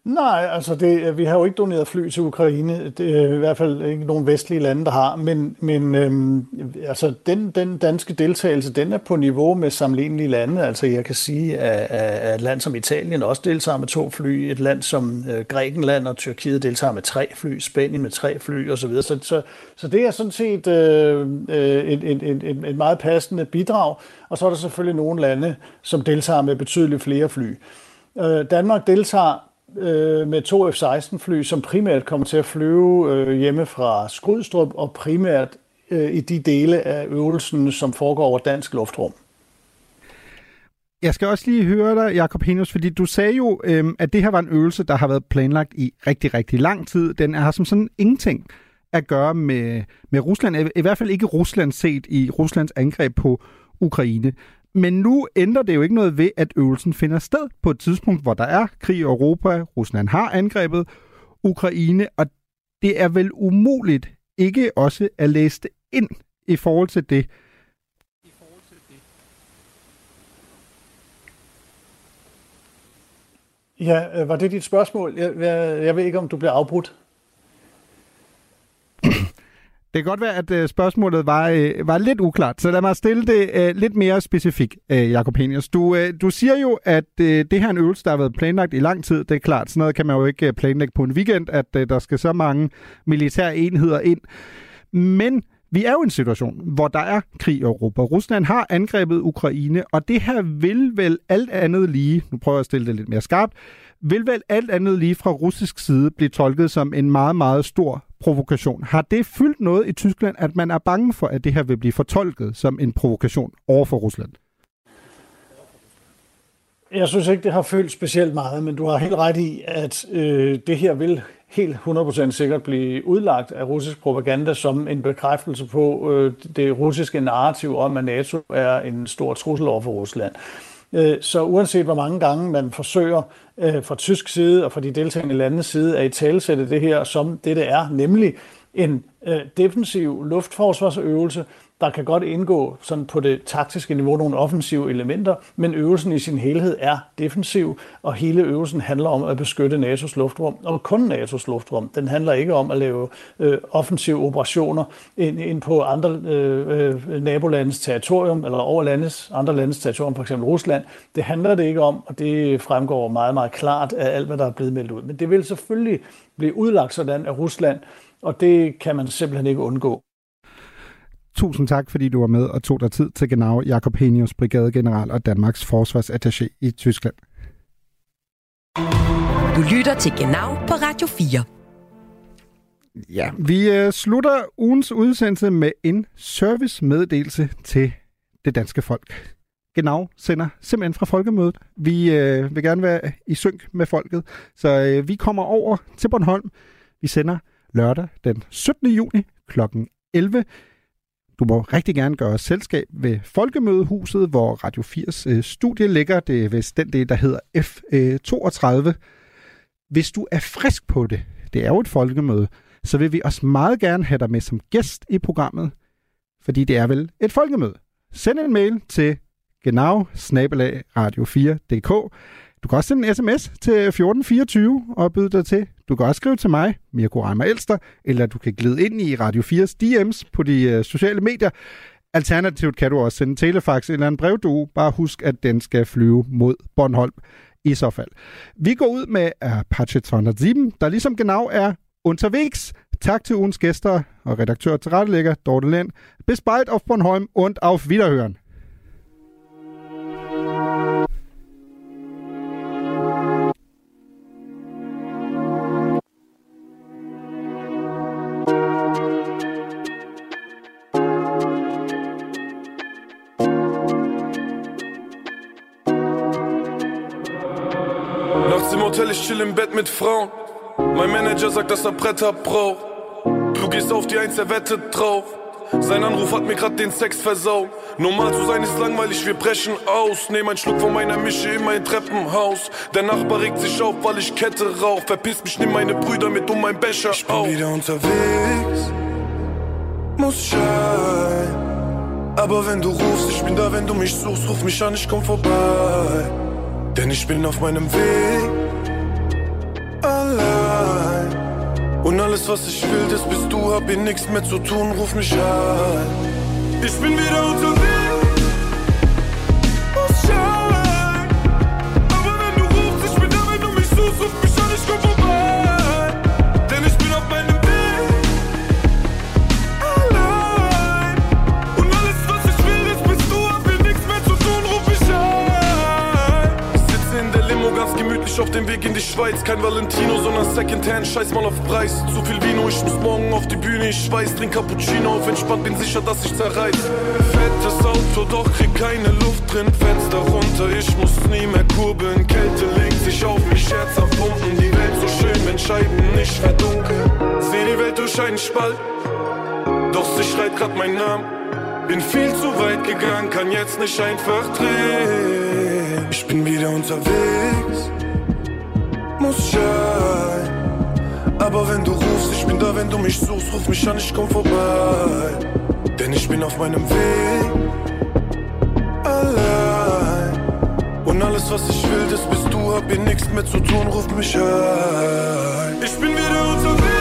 Speaker 14: Nej, altså det, øh, vi har jo ikke doneret fly til Ukraine. Det er i hvert fald ikke nogen vestlige lande, der har. Men, men øhm, altså den, den danske deltagelse, den er på niveau med sammenlignelige lande. Altså jeg kan sige, at, at et land som Italien også deltager med to fly. Et land som øh, Grækenland og Tyrkiet deltager med tre fly. Spanien med tre fly osv. Så, så, så det er sådan set øh, øh, et, et, et, et, et meget passende bidrag. Og så er der selvfølgelig nogle lande, som deltager med betydeligt flere fly. Øh, Danmark deltager øh, med to F-16-fly, som primært kommer til at flyve øh, hjemme fra Skrydstrup og primært øh, i de dele af øvelsen, som foregår over dansk luftrum.
Speaker 3: Jeg skal også lige høre dig, Jakob Henius, fordi du sagde jo, øh, at det her var en øvelse, der har været planlagt i rigtig, rigtig lang tid. Den har som sådan ingenting at gøre med, med Rusland, i hvert fald ikke Rusland set i Ruslands angreb på Ukraine. Men nu ændrer det jo ikke noget ved, at øvelsen finder sted på et tidspunkt, hvor der er krig i Europa. Rusland har angrebet Ukraine, og det er vel umuligt ikke også at læse det ind i forhold til det.
Speaker 14: Ja, øh, var det dit spørgsmål? Jeg, jeg, jeg ved ikke, om du bliver afbrudt.
Speaker 3: Det kan godt være, at øh, spørgsmålet var, øh, var lidt uklart, så lad mig stille det øh, lidt mere specifikt, øh, Henius. Du, øh, du siger jo, at øh, det her er en øvelse, der har været planlagt i lang tid. Det er klart, sådan noget kan man jo ikke øh, planlægge på en weekend, at øh, der skal så mange militære enheder ind. Men vi er jo i en situation, hvor der er krig i Europa. Rusland har angrebet Ukraine, og det her vil vel alt andet lige, nu prøver jeg at stille det lidt mere skarpt, vil vel alt andet lige fra russisk side blive tolket som en meget, meget stor provokation. Har det fyldt noget i Tyskland, at man er bange for, at det her vil blive fortolket som en provokation over for Rusland?
Speaker 14: Jeg synes ikke, det har følt specielt meget, men du har helt ret i, at øh, det her vil helt 100% sikkert blive udlagt af russisk propaganda som en bekræftelse på øh, det russiske narrativ om, at NATO er en stor trussel over for Rusland. Øh, Øh, så uanset hvor mange gange man forsøger øh, fra tysk side og fra de deltagende landes side at i talsætte det her som det, det er, nemlig en øh, defensiv luftforsvarsøvelse, der kan godt indgå sådan på det taktiske niveau nogle offensive elementer, men øvelsen i sin helhed er defensiv, og hele øvelsen handler om at beskytte NATO's luftrum, og kun NATO's luftrum. Den handler ikke om at lave øh, offensive operationer ind, ind på andre øh, øh nabolandes territorium, eller over landes, andre landes territorium, f.eks. Rusland. Det handler det ikke om, og det fremgår meget, meget klart af alt, hvad der er blevet meldt ud. Men det vil selvfølgelig blive udlagt sådan af Rusland, og det kan man simpelthen ikke undgå.
Speaker 3: Tusind tak, fordi du var med og tog dig tid til genau Jakob Henius, brigadegeneral og Danmarks forsvarsattaché i Tyskland.
Speaker 2: Du lytter til Genau på Radio 4.
Speaker 3: Ja, vi øh, slutter ugens udsendelse med en servicemeddelelse til det danske folk. Genau sender simpelthen fra folkemødet. Vi øh, vil gerne være i synk med folket, så øh, vi kommer over til Bornholm. Vi sender lørdag den 17. juni kl. 11. Du må rigtig gerne gøre selskab ved Folkemødehuset, hvor Radio 4's øh, studie ligger. Det er vist den del, der hedder F32. Øh, Hvis du er frisk på det, det er jo et folkemøde, så vil vi også meget gerne have dig med som gæst i programmet, fordi det er vel et folkemøde. Send en mail til genau radio 4dk du kan også sende en sms til 1424 og byde dig til. Du kan også skrive til mig, Mirko Reimer Elster, eller du kan glide ind i Radio 4's DM's på de øh, sociale medier. Alternativt kan du også sende telefax eller en brevdue. Bare husk, at den skal flyve mod Bornholm i så fald. Vi går ud med Apache 207, der ligesom genau er unterwegs. Tak til ugens gæster og redaktør til rettelægger Dorte Lind. Bis bald auf Bornholm und auf Wiederhören.
Speaker 15: Ich chill im Bett mit Frauen. Mein Manager sagt, dass er Bretter braucht. Du gehst auf die Eins, er wettet drauf. Sein Anruf hat mir grad den Sex versaut. Normal zu sein ist langweilig, wir brechen aus. Nehm einen Schluck von meiner Mische in mein Treppenhaus. Der Nachbar regt sich auf, weil ich Kette rauch. Verpiss mich, nimm meine Brüder mit um mein Becher Ich bin auf. wieder unterwegs, muss schein. Aber wenn du rufst, ich bin da, wenn du mich suchst, ruf mich an, ich komm vorbei. Denn ich bin auf meinem Weg Und alles, was ich will, das bist du, hab hier nichts mehr zu tun, ruf mich an. Ich bin wieder unterwegs. Gemütlich auf dem Weg in die Schweiz. Kein Valentino, sondern Secondhand, scheiß mal auf Preis. Zu viel Vino, ich muss morgen auf die Bühne. Ich weiß, trink Cappuccino auf entspannt, bin sicher, dass ich zerreiß. Fettes Auto, doch krieg keine Luft drin. Fenster runter, ich muss nie mehr kurbeln. Kälte legt sich auf mich, Herz am Pumpen. Die Welt so schön, wenn Scheiben nicht verdunkeln. Seh die Welt durch einen Spalt, doch sie schreit grad meinen Namen. Bin viel zu weit gegangen, kann jetzt nicht einfach drehen. Ich bin wieder unterwegs, muss sein. Aber wenn du rufst, ich bin da, wenn du mich suchst, ruf mich an, ich komm vorbei. Denn ich bin auf meinem Weg, allein. Und alles, was ich will, das bist du, hab hier nichts mehr zu tun, ruf mich ein. Ich bin wieder unterwegs.